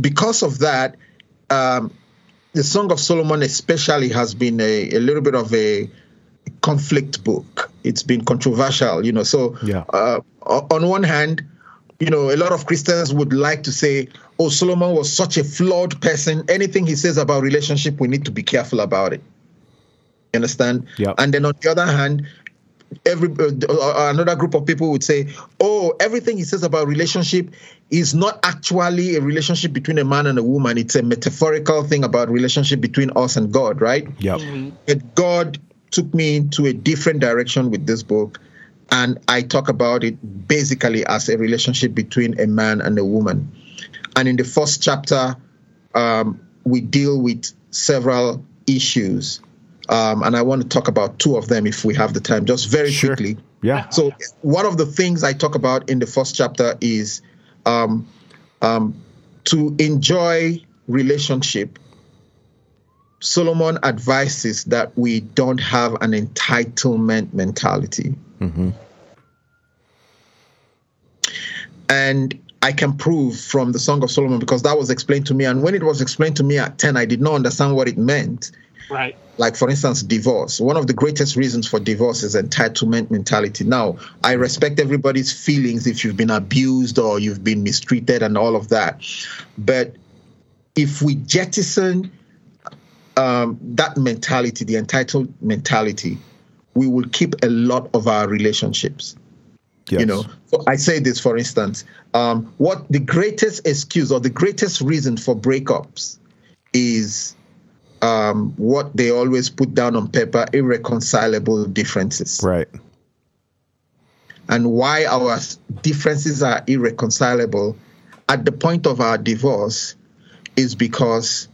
because of that um, the song of solomon especially has been a, a, little bit of a conflict book it's been controversial you know so yeah. uh, on one hand you know, a lot of Christians would like to say, oh, Solomon was such a flawed person. Anything he says about relationship, we need to be careful about it. You understand? Yeah. And then on the other hand, every uh, another group of people would say, "Oh, everything he says about relationship is not actually a relationship between a man and a woman. It's a metaphorical thing about relationship between us and God, right?" Yeah. Mm-hmm. God took me into a different direction with this book, and I talk about it basically as a relationship between a man and a woman. And in the first chapter, um, we deal with several issues. Um, and I want to talk about two of them if we have the time, just very sure. quickly. Yeah. So, one of the things I talk about in the first chapter is um, um to enjoy relationship. Solomon advises that we don't have an entitlement mentality. Mm-hmm. And I can prove from the Song of Solomon because that was explained to me. And when it was explained to me at 10, I did not understand what it meant. Right. Like, for instance, divorce. One of the greatest reasons for divorce is entitlement mentality. Now, I respect everybody's feelings if you've been abused or you've been mistreated and all of that. But if we jettison um, that mentality, the entitled mentality, we will keep a lot of our relationships. Yes. You know, so I say this for instance, um, what the greatest excuse or the greatest reason for breakups is um, what they always put down on paper irreconcilable differences. Right. And why our differences are irreconcilable at the point of our divorce is because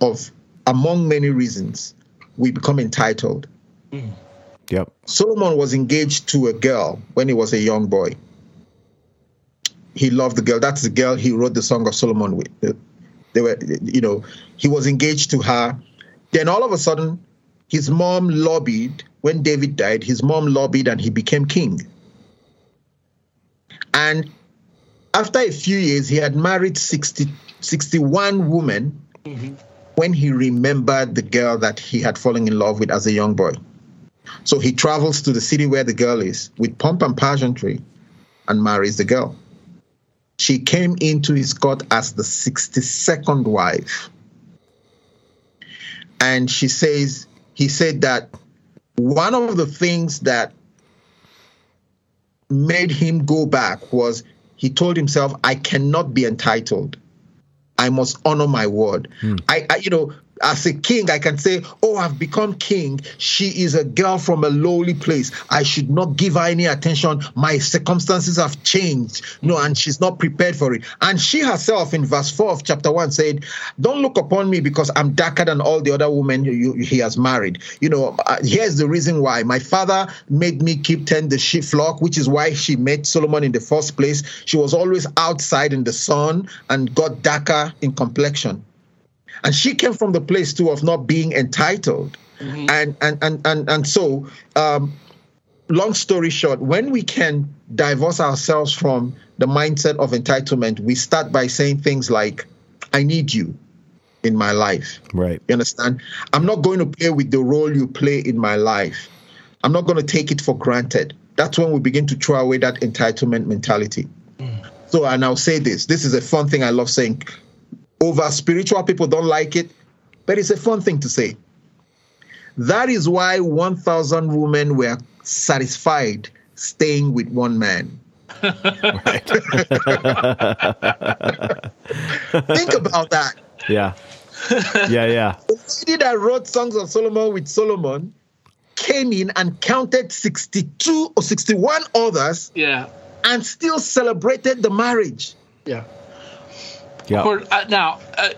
of, among many reasons, we become entitled. Mm. Yep. Solomon was engaged to a girl when he was a young boy. He loved the girl. That's the girl he wrote the Song of Solomon with. They were, you know, he was engaged to her. Then all of a sudden, his mom lobbied. When David died, his mom lobbied and he became king. And after a few years, he had married 60, 61 women mm-hmm. when he remembered the girl that he had fallen in love with as a young boy. So he travels to the city where the girl is with pomp and pageantry and marries the girl. She came into his court as the 62nd wife. And she says, he said that one of the things that made him go back was he told himself, I cannot be entitled. I must honor my word. Hmm. I, I, you know, as a king, I can say, Oh, I've become king. She is a girl from a lowly place. I should not give her any attention. My circumstances have changed. No, and she's not prepared for it. And she herself, in verse 4 of chapter 1, said, Don't look upon me because I'm darker than all the other women you, he has married. You know, uh, here's the reason why. My father made me keep tend the sheep flock, which is why she met Solomon in the first place. She was always outside in the sun and got darker in complexion and she came from the place too of not being entitled. Mm-hmm. and, and and and and so um, long story short when we can divorce ourselves from the mindset of entitlement we start by saying things like i need you in my life. Right. You understand? I'm not going to play with the role you play in my life. I'm not going to take it for granted. That's when we begin to throw away that entitlement mentality. Mm. so and i'll say this this is a fun thing i love saying over spiritual people don't like it, but it's a fun thing to say. That is why 1,000 women were satisfied staying with one man. Think about that. Yeah. Yeah, yeah. The lady that wrote Songs of Solomon with Solomon came in and counted 62 or 61 others Yeah. and still celebrated the marriage. Yeah. Yeah. Course, uh, now, uh,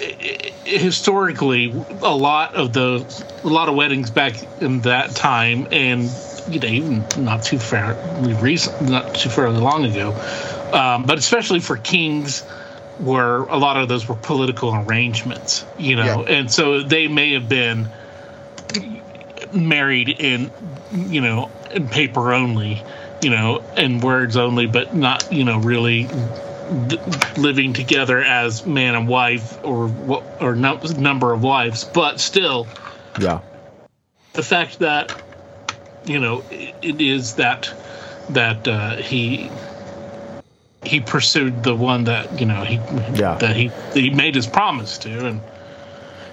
historically, a lot of the a lot of weddings back in that time, and you know, even not too far recent, not too fairly long ago, um, but especially for kings, where a lot of those were political arrangements, you know, Yeah. and so they may have been married in, you know, in paper only, you know, in words only, but not, you know, really living together as man and wife or what or num- number of wives but still Yeah. the fact that you know it, it is that that uh, he he pursued the one that you know he Yeah. that he that he made his promise to and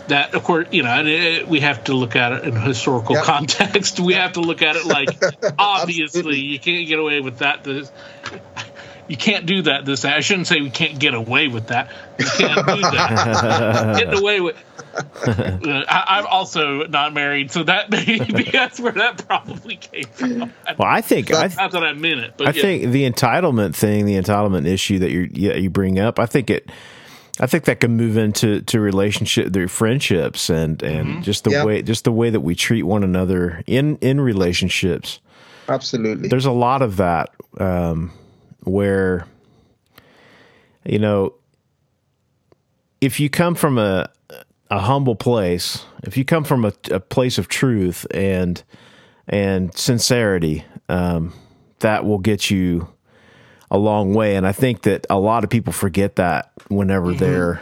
that of course you know and it, we have to look at it in historical Yep. context we have to look at it like obviously you can't get away with that this you can't do that this i shouldn't say we can't get away with that you can't do that getting away with uh, I, i'm also not married so that maybe that's where that probably came from Well, I think I, not that i meant it but I yeah. think the entitlement thing, the entitlement issue that you yeah, you bring up, I think it, I think that can move into to relationship, their friendships, and and just the Yeah. way just the way that we treat one another in in relationships. Absolutely. There's a lot of that um, where, you know, if you come from a a humble place, if you come from a, a place of truth and and sincerity, um, that will get you a long way. And I think that a lot of people forget that whenever they're.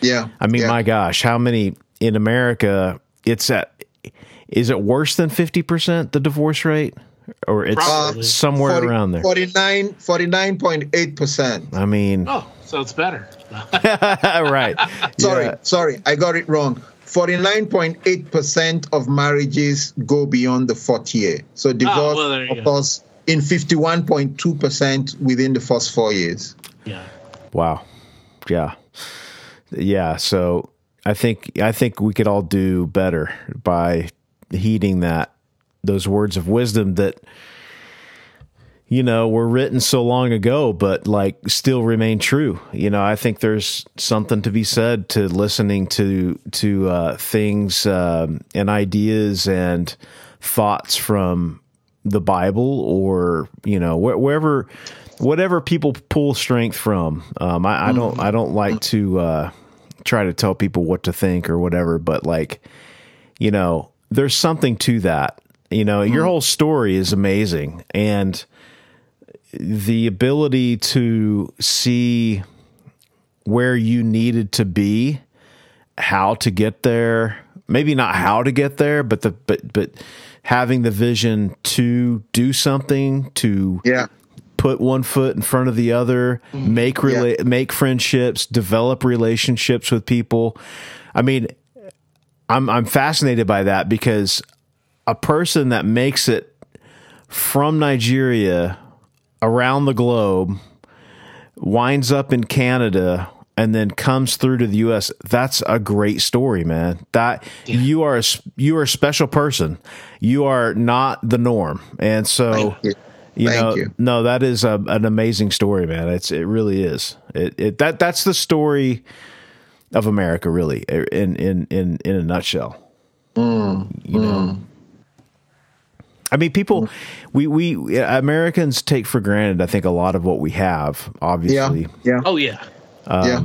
yeah. I mean, yeah. my gosh, how many in America? It's at. Is it worse than fifty percent the divorce rate, or it's Probably. Uh, somewhere 40 around there? 49, 49.8%. I mean, oh so it's better right? Sorry, Yeah. sorry, I got it wrong. 49.8% of marriages go beyond the fourth year. So ah, divorce Oh, well, there go. occurs in 51.2% within the first four years. yeah Wow. Yeah. Yeah. So I think I think we could all do better by heeding that those words of wisdom that you know were written so long ago but like still remain true. You know i think there's something to be said to listening to to uh, things um, and ideas and thoughts from the bible or you know wh- wherever whatever people pull strength from. Um, I, I don't i don't like to uh, try to tell people what to think or whatever but like you know there's something to that you know your hmm. whole story is amazing and the ability to see where you needed to be how to get there maybe not how to get there but the but but having the vision to do something to Yeah. put one foot in front of the other, mm-hmm. make rela- make friendships, develop relationships with people. I mean, I'm I'm fascinated by that because a person that makes it from Nigeria around the globe winds up in Canada and then comes through to the US that's a great story man that you are a, you are a special person you are not the norm and so you. you know, you. no, that is a, an amazing story, man. It's it really is. It, it that that's the story of America, really, in in in in a nutshell. Mm, you know, I mean, people, mm-hmm. we we Americans take for granted. I think a lot of what we have, obviously. Yeah. oh yeah um, yeah.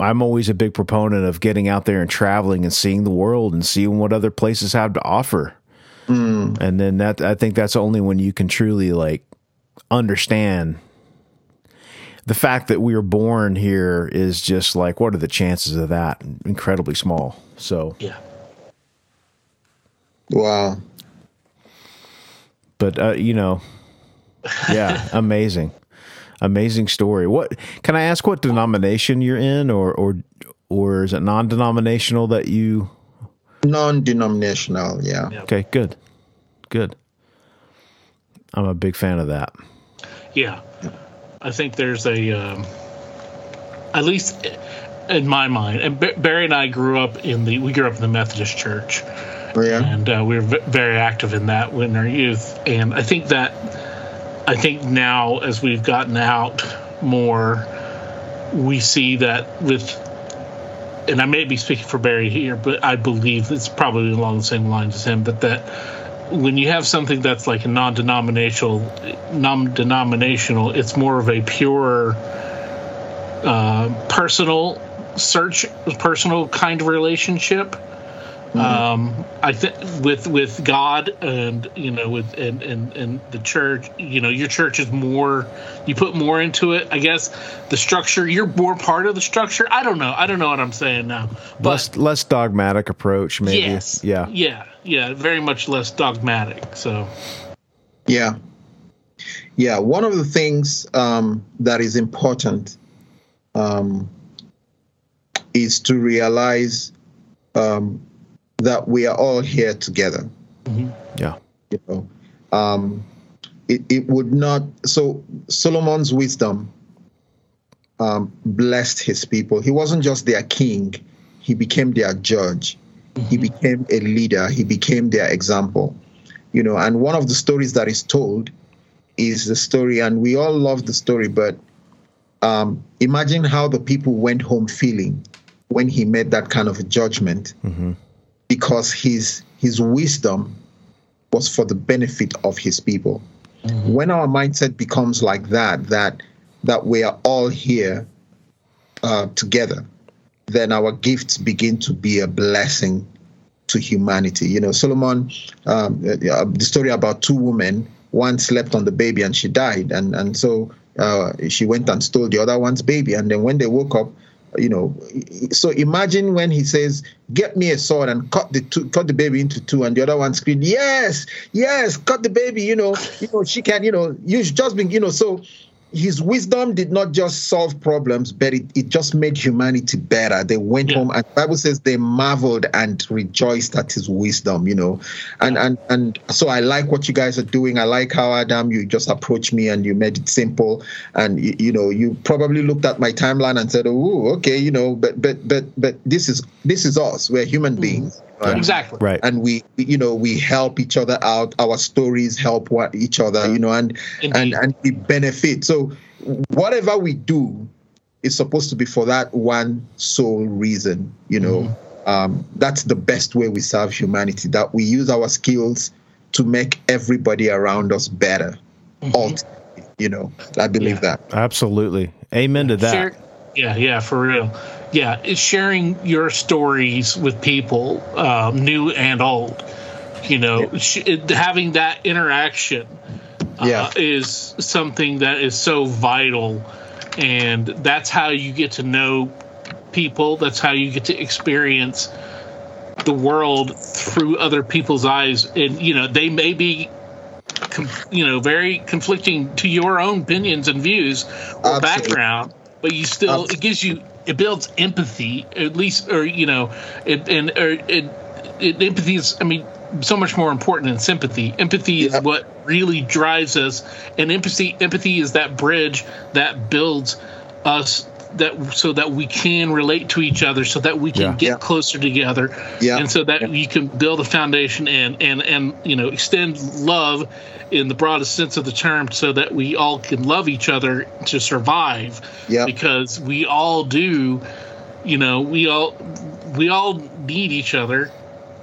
I'm always a big proponent of getting out there and traveling and seeing the world and seeing what other places have to offer. Mm. And then that I think that's only when you can truly like understand the fact that we were born here is just like what are the chances of that? Incredibly small. So, yeah Wow. But uh, you know, yeah, amazing, amazing story. What can I ask? What denomination you're in, or or or is it non-denominational that you? Non denominational. Yeah. Yeah. Okay, good, good. I'm a big fan of that. Yeah, I think there's a, um, at least in my mind, and Barry and I grew up in the we grew up in the Methodist Church, Yeah. and uh, we were v- very active in that in our youth. And I think that I think now as we've gotten out more, we see that with. And I may be speaking for Barry here, but I believe it's probably along the same lines as him. But that when you have something that's like a non-denominational, non-denominational, it's more of a pure uh, personal search, personal kind of relationship. Um, I think with with God and you know with and, and and the church, you know, your church is more. You put more into it. I guess the structure. You're more part of the structure. I don't know. I don't know what I'm saying now. But less less dogmatic approach, maybe. yes, Yeah. yeah, yeah. Very much less dogmatic. So Yeah. Yeah. One of the things um, that is important um, is to realize um, that we are all here together. Yeah. You know, um, it, it would not. So Solomon's wisdom um, blessed his people. He wasn't just their king; he became their judge. He became a leader. He became their example. You know, and one of the stories that is told is the story, and we all love the story. But um, imagine how the people went home feeling when he made that kind of a judgment, because his his wisdom was for the benefit of his people. When our mindset becomes like that, that that we are all here uh, together, then our gifts begin to be a blessing to humanity. You know, Solomon, um, uh, the story about two women. One slept on the baby and she died, and and so uh, she went and stole the other one's baby. And then when they woke up, you know, so imagine when he says, "Get me a sword and cut the two, cut the baby into two," and the other one screamed, "Yes, yes, cut the baby." You know, you know, she can, you know, you just been, you know, so his wisdom did not just solve problems, but it, it just made humanity better. They went Yeah. home and the Bible says they marveled and rejoiced at his wisdom, you know. And and and so I like what you guys are doing. I like how Adam you just approached me and you made it simple. And you, you know, you probably looked at my timeline and said, Oh, okay, you know, but but but but this is this is us. We're human mm. beings. And- exactly. Right. and we you know we help each other out our stories help what each other you know and and Indeed. and we benefit so whatever we do is supposed to be for that one sole reason you know um, that's the best way we serve humanity that we use our skills to make everybody around us better ultimately you know i believe Yeah. that Absolutely. Amen to that. Share- yeah, yeah, for real. Yeah, it's sharing your stories with people, um, new and old. You know, it, having that interaction uh, Yeah. is something that is so vital, and that's how you get to know people. That's how you get to experience the world through other people's eyes, and you know, they may be. You know, very conflicting to your own opinions and views or Absolutely. background, but you still it gives you it builds empathy at least or you know it and or it, it empathy is i mean so much more important than sympathy. Empathy is what really drives us and empathy empathy is that bridge that builds us that so that we can relate to each other so that we can Yeah. get Yeah. closer together Yeah. and so that you can build a foundation and and and you know extend love in the broadest sense of the term so that we all can love each other to survive Yeah. because we all do you know we all we all need each other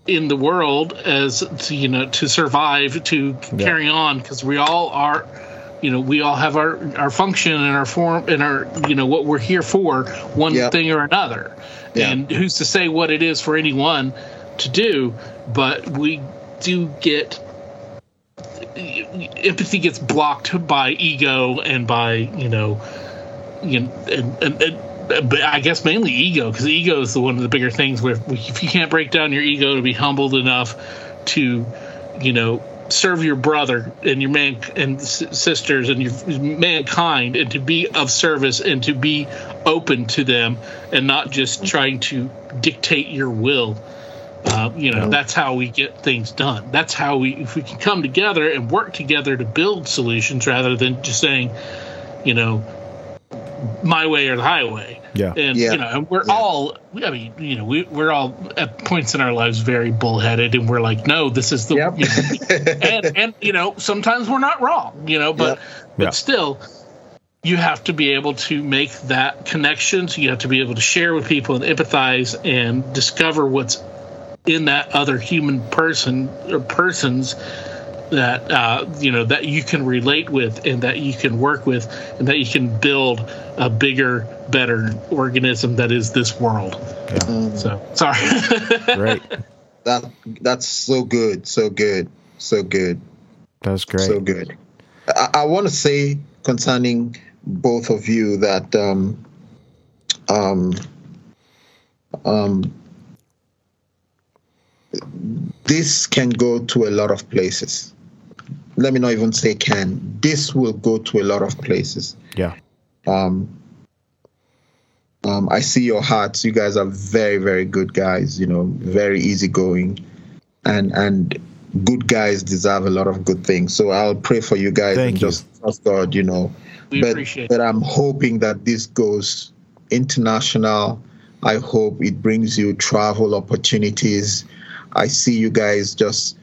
in the world as to, you know to survive to carry on because we all are you know we all have our our function and our form and our you know what we're here for one Yeah. thing or another Yeah. and who's to say what it is for anyone to do but we do get empathy gets blocked by ego and by you know you know, and, and, and but I guess mainly ego because ego is the one of the bigger things where if you can't break down your ego to be humbled enough to, you know, serve your brother and your man and s- sisters and your mankind and to be of service and to be open to them and not just trying to dictate your will. Uh, you know, that's how we get things done. That's how we, if we can come together and work together to build solutions rather than just saying, you know, my way or the highway. Yeah. And, Yeah. you know, and we're Yeah. all, I mean, you know, we, we're all at points in our lives very bullheaded and we're like, no, this is the, Yep. you know, and, and, you know, sometimes we're not wrong, you know, but, but Yeah. still, you have to be able to make that connection. So you have to be able to share with people and empathize and discover what's in that other human person or persons that uh, you know that you can relate with and that you can work with and that you can build a bigger, better organism that is this world. So sorry. Great. That that's so good, so good, so good, That's great. so good. I, I want to say concerning both of you that um, um, um, this can go to a lot of places. Let me not even say can. This will go to a lot of places. yeah. Um, um, I see your hearts. You guys are very, very good guys. You know, very easygoing, and and good guys deserve a lot of good things. So I'll pray for you guys Thank and you. just trust God. You know, We but appreciate but I'm hoping that this goes international. I hope it brings you travel opportunities. I see you guys just,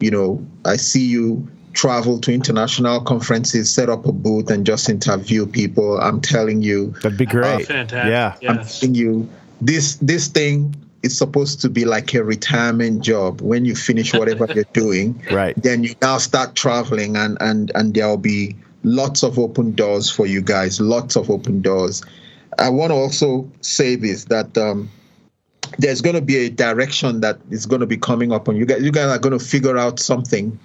you know, I see you travel to international conferences, set up a booth, and just interview people. I'm telling you, That'd be great. fantastic. Yeah. I'm telling you, this this thing is supposed to be like a retirement job. When you finish whatever you're doing, Right. then you now start traveling, and and and there'll be lots of open doors for you guys. Lots of open doors. I want to also say this that. Um, there's going to be a direction that is going to be coming up on you guys. You guys are going to figure out something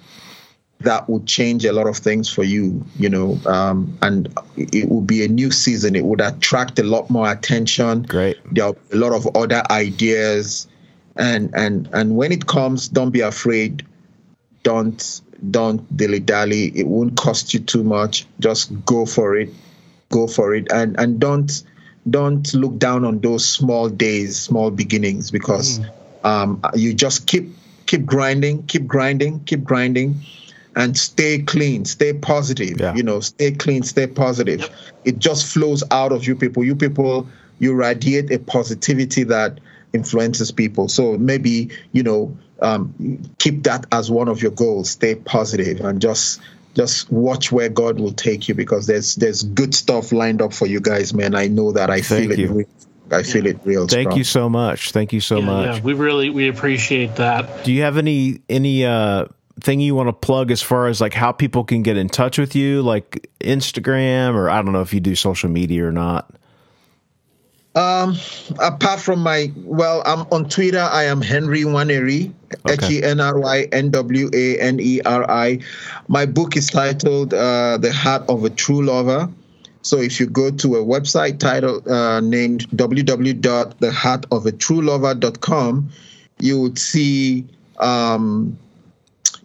that would change a lot of things for you, you know, um, and it would be a new season. It would attract a lot more attention. Great. There are a lot of other ideas, and and and when it comes, don't be afraid. Don't don't dilly dally. It won't cost you too much. Just go for it. Go for it, and and don't don't look down on those small days, small beginnings, because um, you just keep keep grinding, keep grinding, keep grinding, and stay clean, stay positive. Yeah. You know, stay clean, stay positive. It just flows out of you people. You people, you radiate a positivity that influences people. So maybe you know, um, keep that as one of your goals. Stay positive and just just watch where God will take you because there's there's good stuff lined up for you guys, man. I know that. I Thank feel it. you. Real, I feel it real. Thank strong. you so much. Thank you so Yeah, much. yeah, we really we appreciate that. Do you have any any uh thing you want to plug as far as like how people can get in touch with you, like Instagram or I don't know if you do social media or not. Um, apart from my well, I'm on Twitter. I am Henry Nwaneri, H E N R Y N W A N E R I. My book is titled uh, "The Heart of a True Lover." So if you go to a website titled uh, named www.theheartofatruelover.com, you would see um,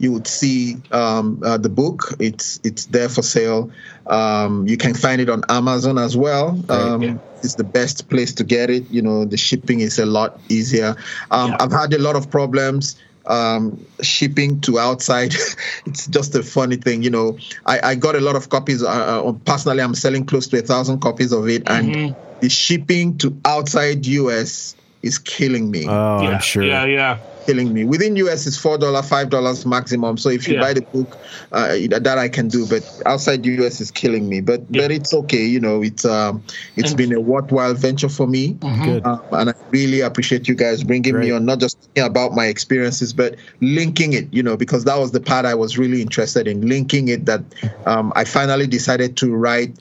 you would see um, uh, the book. It's it's there for sale. Um, you can find it on Amazon as well. Um, yeah. It's the best place to get it. You know, the shipping is a lot easier. Um, Yeah. I've had a lot of problems um, shipping to outside. it's just a funny thing. You know, I, I got a lot of copies. Uh, uh, personally, I'm selling close to a thousand copies of it, and the shipping to outside US is killing me Oh, yeah, I'm sure. Yeah, yeah. killing me. Within US is four dollar, five dollars maximum. So if you Yeah. buy the book, uh, that I can do. But outside the US is killing me. But Yeah. but it's okay. You know, it's um it's And- been a worthwhile venture for me. Good. Um, and I really appreciate you guys bringing me on, not just talking about my experiences, but linking it, you know, because that was the part I was really interested in, linking it that um, I finally decided to write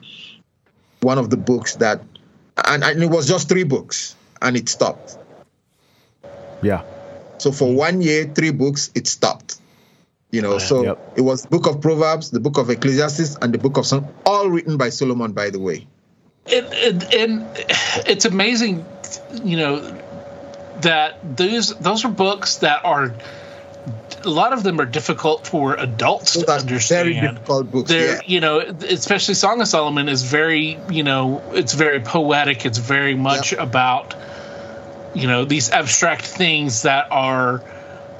one of the books that, and, and it was just three books, and it stopped. Yeah. So for one year, three books, it stopped. You know, so Yep. it was the book of Proverbs, the book of Ecclesiastes, and the book of Song, all written by Solomon, by the way. It, it, and it's amazing, you know, that those those are books that are a lot of them are difficult for adults Those to understand. very difficult books. They're, Yeah. you know, especially Song of Solomon is very, you know, it's very poetic. It's very much about you know these abstract things that are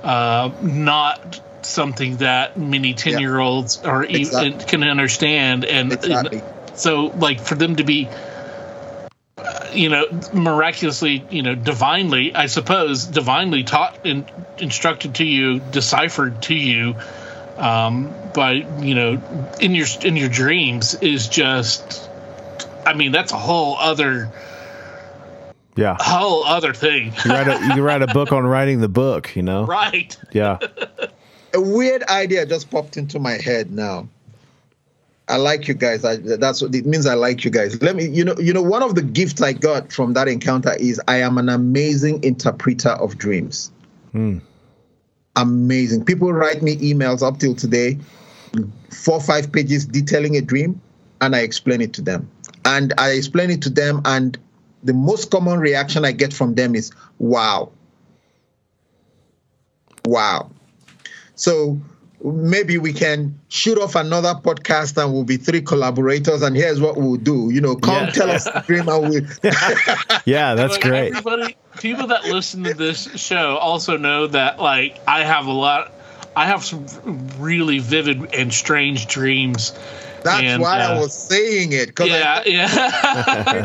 uh, not something that many 10 year olds or Exactly. even can understand and, Exactly. and so like for them to be uh, you know miraculously you know divinely i suppose divinely taught and instructed to you deciphered to you um, by you know in your in your dreams is just i mean that's a whole other Yeah. whole other thing You write a, you can write a book on writing the book, you know? right Yeah. a weird idea just popped into my head now. I like you guys. I, that's what it means. I like you guys. Let me, you know, you know, one of the gifts I got from that encounter is I am an amazing interpreter of dreams. Hmm. Amazing. People write me emails up till today, four or five pages detailing a dream, and I explain it to them. And I explain it to them, and the most common reaction I get from them is, "Wow, wow." So maybe we can shoot off another podcast and we'll be three collaborators. And here's what we'll do. You know, come Yeah. tell us the dream and we Yeah, that's But great. Everybody, people that listen to this show also know that like I have a lot. I have some really vivid and strange dreams. That's And, why I uh, was saying it. Because Yeah, yeah,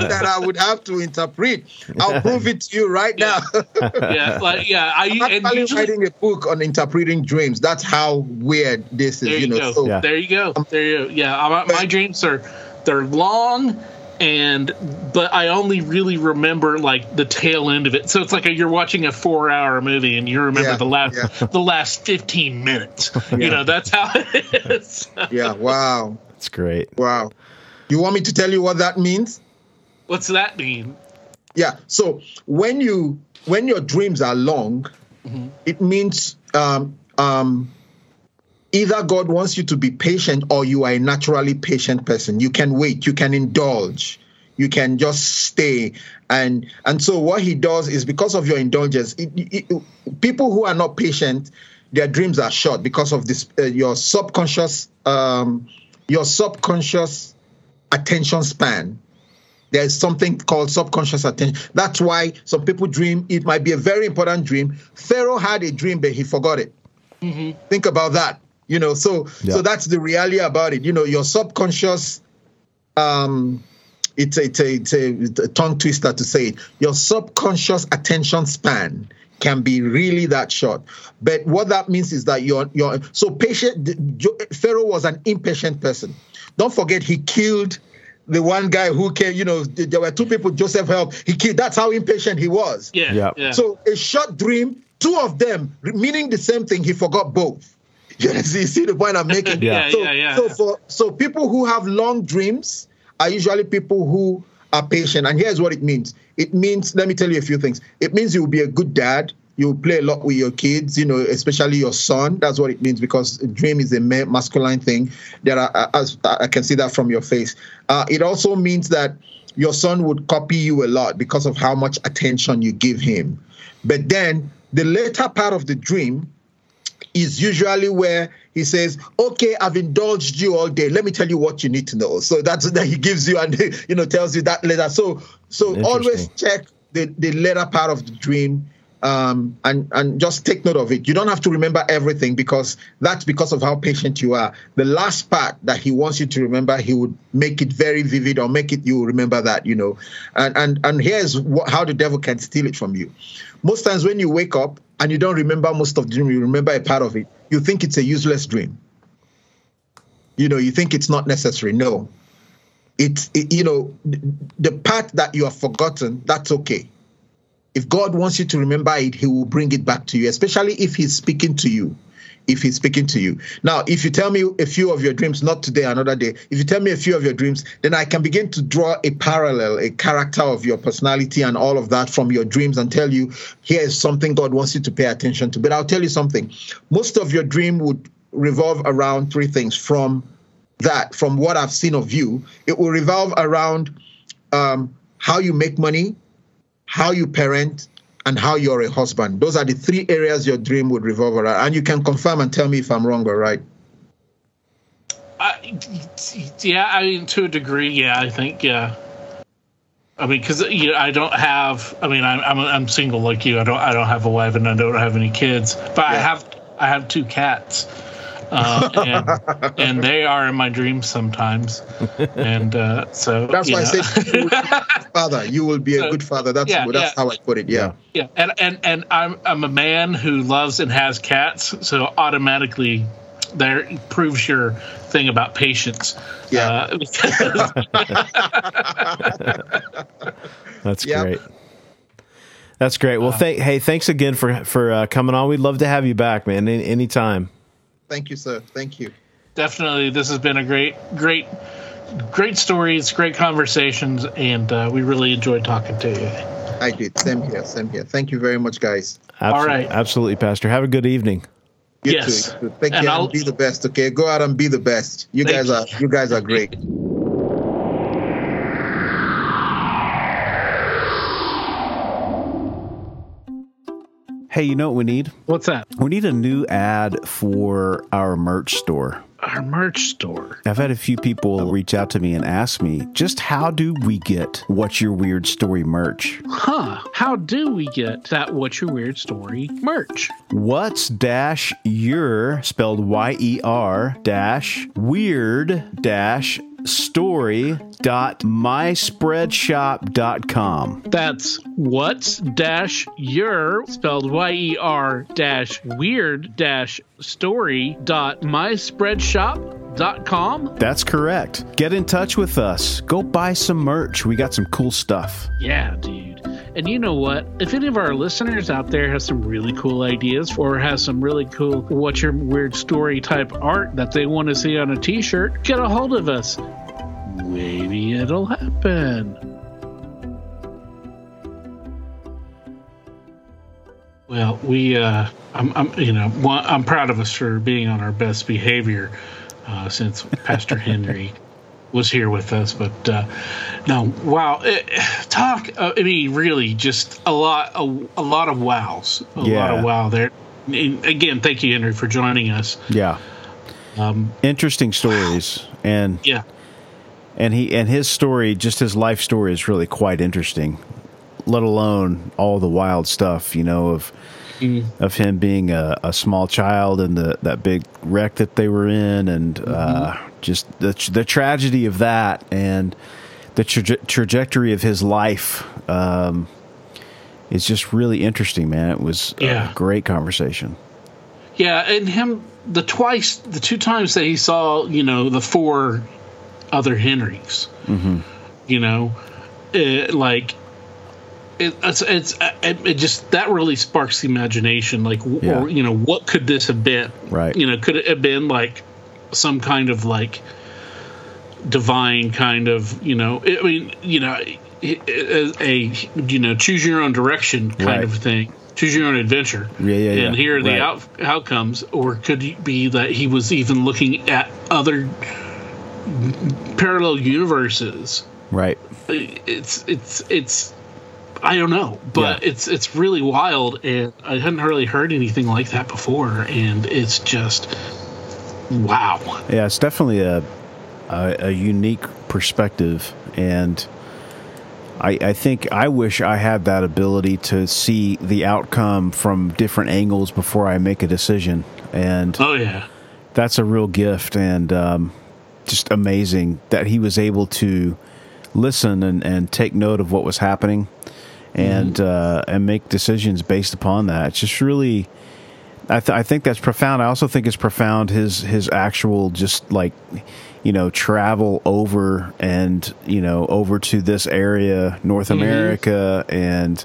that I would have to interpret. I'll prove it to you right now. yeah. Like yeah, I I'm actually usually writing a book on interpreting dreams. That's how weird this is, you you, know. go. So Yeah. There you go. There you go. Yeah, I, my dreams are they're long and but I only really remember like the tail end of it. So it's like a, you're watching a four hour movie and you remember Yeah, the last yeah. the last fifteen minutes. Yeah. You know that's how it is. yeah, wow. That's great. Wow. You want me to tell you what that means? What's that mean? Yeah. So when you when your dreams are long, it means um, um, either God wants you to be patient or you are a naturally patient person. You can wait. You can indulge. You can just stay. And and so what he does is because of your indulgence, it, it- it- people who are not patient, their dreams are short because of this. Uh, your subconscious, um, your subconscious attention span there's something called subconscious attention. That's why some people dream. It might be a very important dream. Pharaoh had a dream, but he forgot it. Think about that. You know, so Yeah. so that's the reality about it. You know, your subconscious. Um, it's a, it's a, it's a, it's a tongue twister to say it. Your subconscious attention span can be really that short. But what that means is that you're you're so patient. Pharaoh was an impatient person. Don't forget he killed the one guy who came. You know, there were two people Joseph helped. He killed. That's how impatient he was. Yeah, Yeah. yeah. So a short dream, two of them meaning the same thing. He forgot both. You see, you see the point I'm making? Yeah, so, yeah, yeah. So for so people who have long dreams are usually people who are patient. And here's what it means. It means, let me tell you a few things. It means you'll be a good dad. You'll play a lot with your kids, you know, especially your son. That's what it means because dream is a masculine thing. There are, as I can see that from your face. Uh, it also means that your son would copy you a lot because of how much attention you give him. But then the later part of the dream is usually where he says, "Okay, I've indulged you all day. Let me tell you what you need to know." So that's that he gives you and you know tells you that later. So so always check the the later part of the dream. Um, and and just take note of it. You don't have to remember everything because that's because of how patient you are. The last part that he wants you to remember, he would make it very vivid or make it you remember that you know. And and and here's what, how the devil can steal it from you. Most times when you wake up and you don't remember most of the dream, you remember a part of it. You think it's a useless dream. You know, you think it's not necessary. No, it's it, you know the part that you have forgotten. That's okay. If God wants you to remember it, He will bring it back to you, especially if He's speaking to you. If He's speaking to you. Now, if you tell me a few of your dreams, not today, another day, if you tell me a few of your dreams, then I can begin to draw a parallel, a character of your personality and all of that from your dreams and tell you, here is something God wants you to pay attention to. But I'll tell you something. Most of your dream would revolve around three things from that, from what I've seen of you, it will revolve around um, how you make money, how you parent, and how you're a husband. Those are the three areas your dream would revolve around. And you can confirm and tell me if I'm wrong or right. I, yeah, I mean, to a degree, yeah, I think, yeah. I mean, because you know, I don't have. I mean, I'm, I'm I'm single like you. I don't I don't have a wife and I don't have any kids, but I have I have two cats, uh, and, and they are in my dreams sometimes. And uh, so That's why I know. said you will be a good father. You will be a So, good father. That's yeah, that's yeah. how I put it. Yeah. Yeah, and and and I'm I'm a man who loves and has cats, so automatically there proves your thing about patience. Yeah. Uh, That's Yep. great. That's great. Well, thank, hey, thanks again for for uh, coming on. We'd love to have you back, man. Any, anytime. Thank you, sir. Thank you. definitely, this has been a great, great, great stories, great conversations, and uh, we really enjoyed talking to you. I did. Same here. Same here. Thank you very much, guys. Absolutely, right. absolutely, Pastor. Have a good evening. You Yes. too. Take And care I'll- be the best. Okay, go out and be the best. You Thank guys you. are you guys are great. Hey, you know what we need? What's that? We need a new ad for our merch store. Our merch store. I've had a few people reach out to me and ask me just how do we get What's Your Weird Story merch? Huh? How do we get that? What's your weird story merch? What's dash your spelled Y E R dash weird dash story dot myspreadshop.com. That's what's dash your spelled Y E R dash weird dash story dot myspreadshop dot com. That's correct. Get in touch with us. Go buy some merch. We got some cool stuff. Yeah, dude. And you know what? If any of our listeners out there has some really cool ideas or has some really cool what's your weird story type art that they want to see on a t-shirt, get a hold of us. Maybe it'll happen. Well, we, uh, I'm, I'm, you know, I'm proud of us for being on our best behavior uh, since Pastor Henry was here with us. But uh, no, wow, it, talk. Uh, I mean, really, just a lot, a, a lot of wows, a lot of wow there. And again, thank you, Henry, for joining us. Yeah. Um, Interesting stories. And yeah, and he and his story, just his life story is really quite interesting. Let alone all the wild stuff, you know, of of him being a, a small child and the that big wreck that they were in, and uh, just the the tragedy of that, and the traje- trajectory of his life. Um, is just really interesting, man. It was Yeah. a great conversation. yeah, and him the twice, the two times that he saw, you know, the four other Henrys. You know, it, like it, it's it's uh, it, it just that really sparks the imagination. Like, w Yeah. or you know, what could this have been? Right. You know, could it have been like some kind of like divine kind of you know? I mean, you know, a, a you know choose your own direction kind Right. of thing. Choose your own adventure. Yeah, yeah, yeah. And here are the Right. out, outcomes, or could it be that he was even looking at other parallel universes? Right. It's it's it's I don't know, but Yeah. it's it's really wild, and I hadn't really heard anything like that before, and it's just wow. Yeah, it's definitely a a, a unique perspective, and I, I think I wish I had that ability to see the outcome from different angles before I make a decision, and Oh yeah, that's a real gift, and um, just amazing that he was able to listen and, and take note of what was happening, and uh, and make decisions based upon that. It's just really. I, th- I think that's profound. I also think it's profound his his actual just like you know travel over and you know over to this area North America and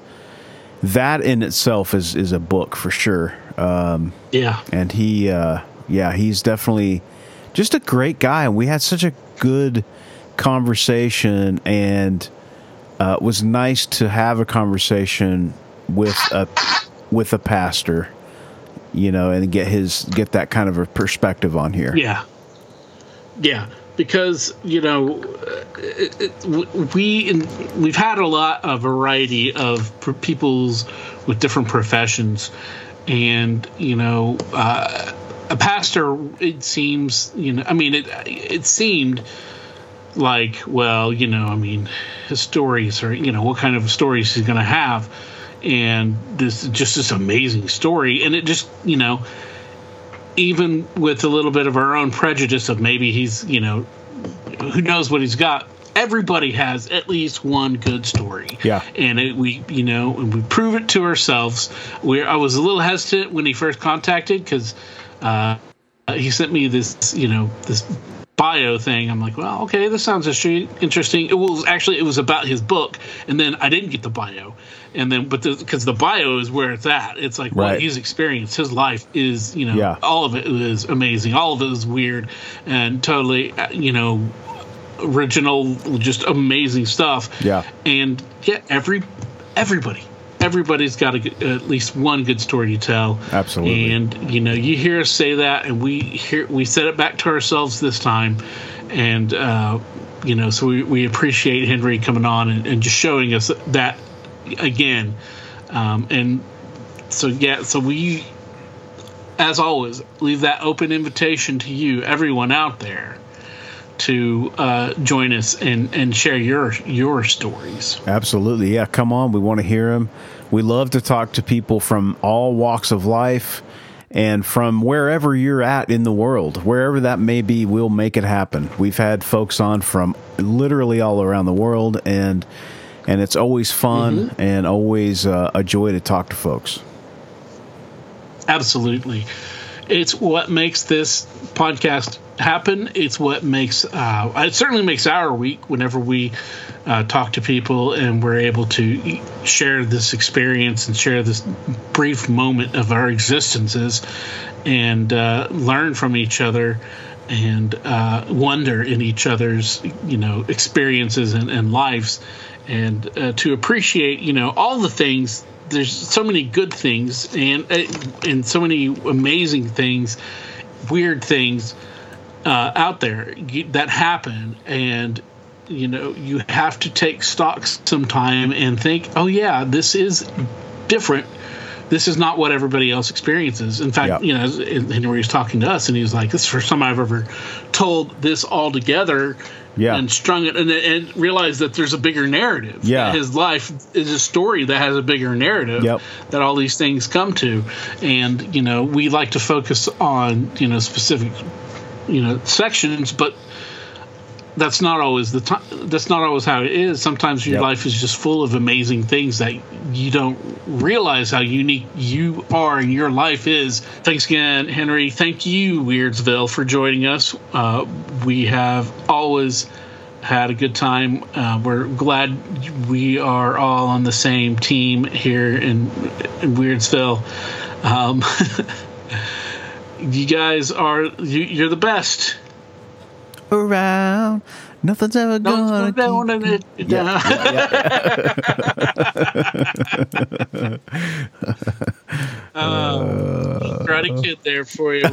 that in itself is is a book for sure. Um, yeah, and he uh, yeah he's definitely just a great guy and we had such a good conversation and uh, it was nice to have a conversation with a with a pastor you know and get his get that kind of a perspective on here yeah, yeah. Because you know, it, it, we in, we've had a lot of variety of peoples with different professions, and you know, uh, a pastor. It seems you know. I mean, it it seemed like, well, you know, I mean, his stories are, you know, what kind of stories he's going to have, and this just this amazing story, and it just, you know, even with a little bit of our own prejudice of maybe he's, you know, who knows what he's got. Everybody has at least one good story. Yeah. And it, we, you know, and we prove it to ourselves. We, I was a little hesitant when he first contacted because uh, he sent me this, you know, this bio thing. I'm like, well, okay, this sounds interesting. It was actually it was about his book, and then I didn't get the bio, and then but because the, the, bio is where it's at. It's like Right. what he's experienced. His life is, you know, Yeah. all of it is amazing. All of it is weird and totally, you know, original, just amazing stuff. Yeah. And yeah, every everybody. Everybody's got a, at least one good story to tell. Absolutely. And you know, you hear us say that, and we hear we said it back to ourselves this time, and uh, you know, so we, we appreciate Henry coming on and, and just showing us that again. Um, and so yeah, so we, as always, leave that open invitation to you, everyone out there, to uh, join us and and share your your stories. Absolutely. Yeah, come on. We want to hear them. We love to talk to people from all walks of life and from wherever you're at in the world, wherever that may be, we'll make it happen. We've had folks on from literally all around the world and and it's always fun and always uh, a joy to talk to folks. Absolutely. It's what makes this podcast happen. It's what makes uh, it certainly makes our week whenever we uh, talk to people and we're able to share this experience and share this brief moment of our existences and uh, learn from each other and uh, wonder in each other's you know experiences and, and lives and uh, to appreciate you know all the things there's so many good things and uh, and so many amazing things weird things uh, out there that happen and you know you have to take stock sometime and think oh yeah this is different this is not what everybody else experiences. In fact, you know, Henry was talking to us, and he was like, "This is the first time I've ever told this all together Yeah. and strung it, and, and realized that there's a bigger narrative. Yeah. His life is a story that has a bigger narrative. Yep. That all these things come to, and you know, we like to focus on you know specific you know sections, but that's not always the time. That's not always how it is. Sometimes your Yep. life is just full of amazing things that you don't realize how unique you are and your life is. Thanks again, Henry. Thank you, Weirdsville, for joining us. Uh, we have always had a good time. Uh, we're glad we are all on the same team here in, in Weirdsville. Um, you guys are you, you're the best. Around, nothing's ever No, gonna no, keep no, no, no. Oh, Karate Kid there for you.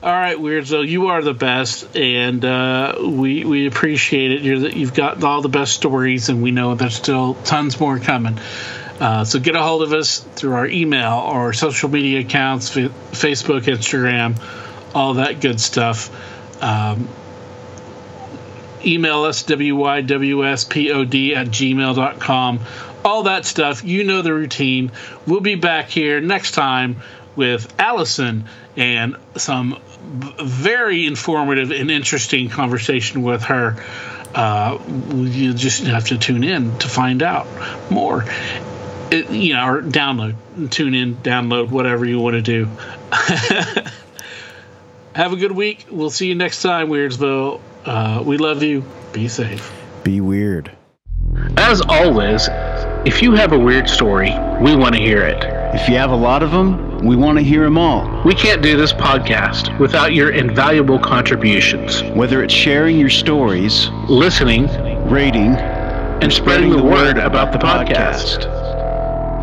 All right, Weirdzo, you are the best, and uh, we we appreciate it. You're the, you've got all the best stories, and we know there's still tons more coming. Uh, so get a hold of us through our email or social media accounts, fa- Facebook, Instagram, all that good stuff. Um, email us wywspod at gmail.com all that stuff. You know the routine. We'll be back here next time with allison and some very informative and interesting conversation with her. Uh, you just have to tune in to find out more it, you know or download tune in download whatever you want to do have a good week we'll see you next time weirdsville uh, we love you be safe Be weird. as always, if you have a weird story, we want to hear it. If you have a lot of them, we want to hear them all. We can't do this podcast without your invaluable contributions. Whether it's sharing your stories, Listening rating, and spreading the word about the podcast.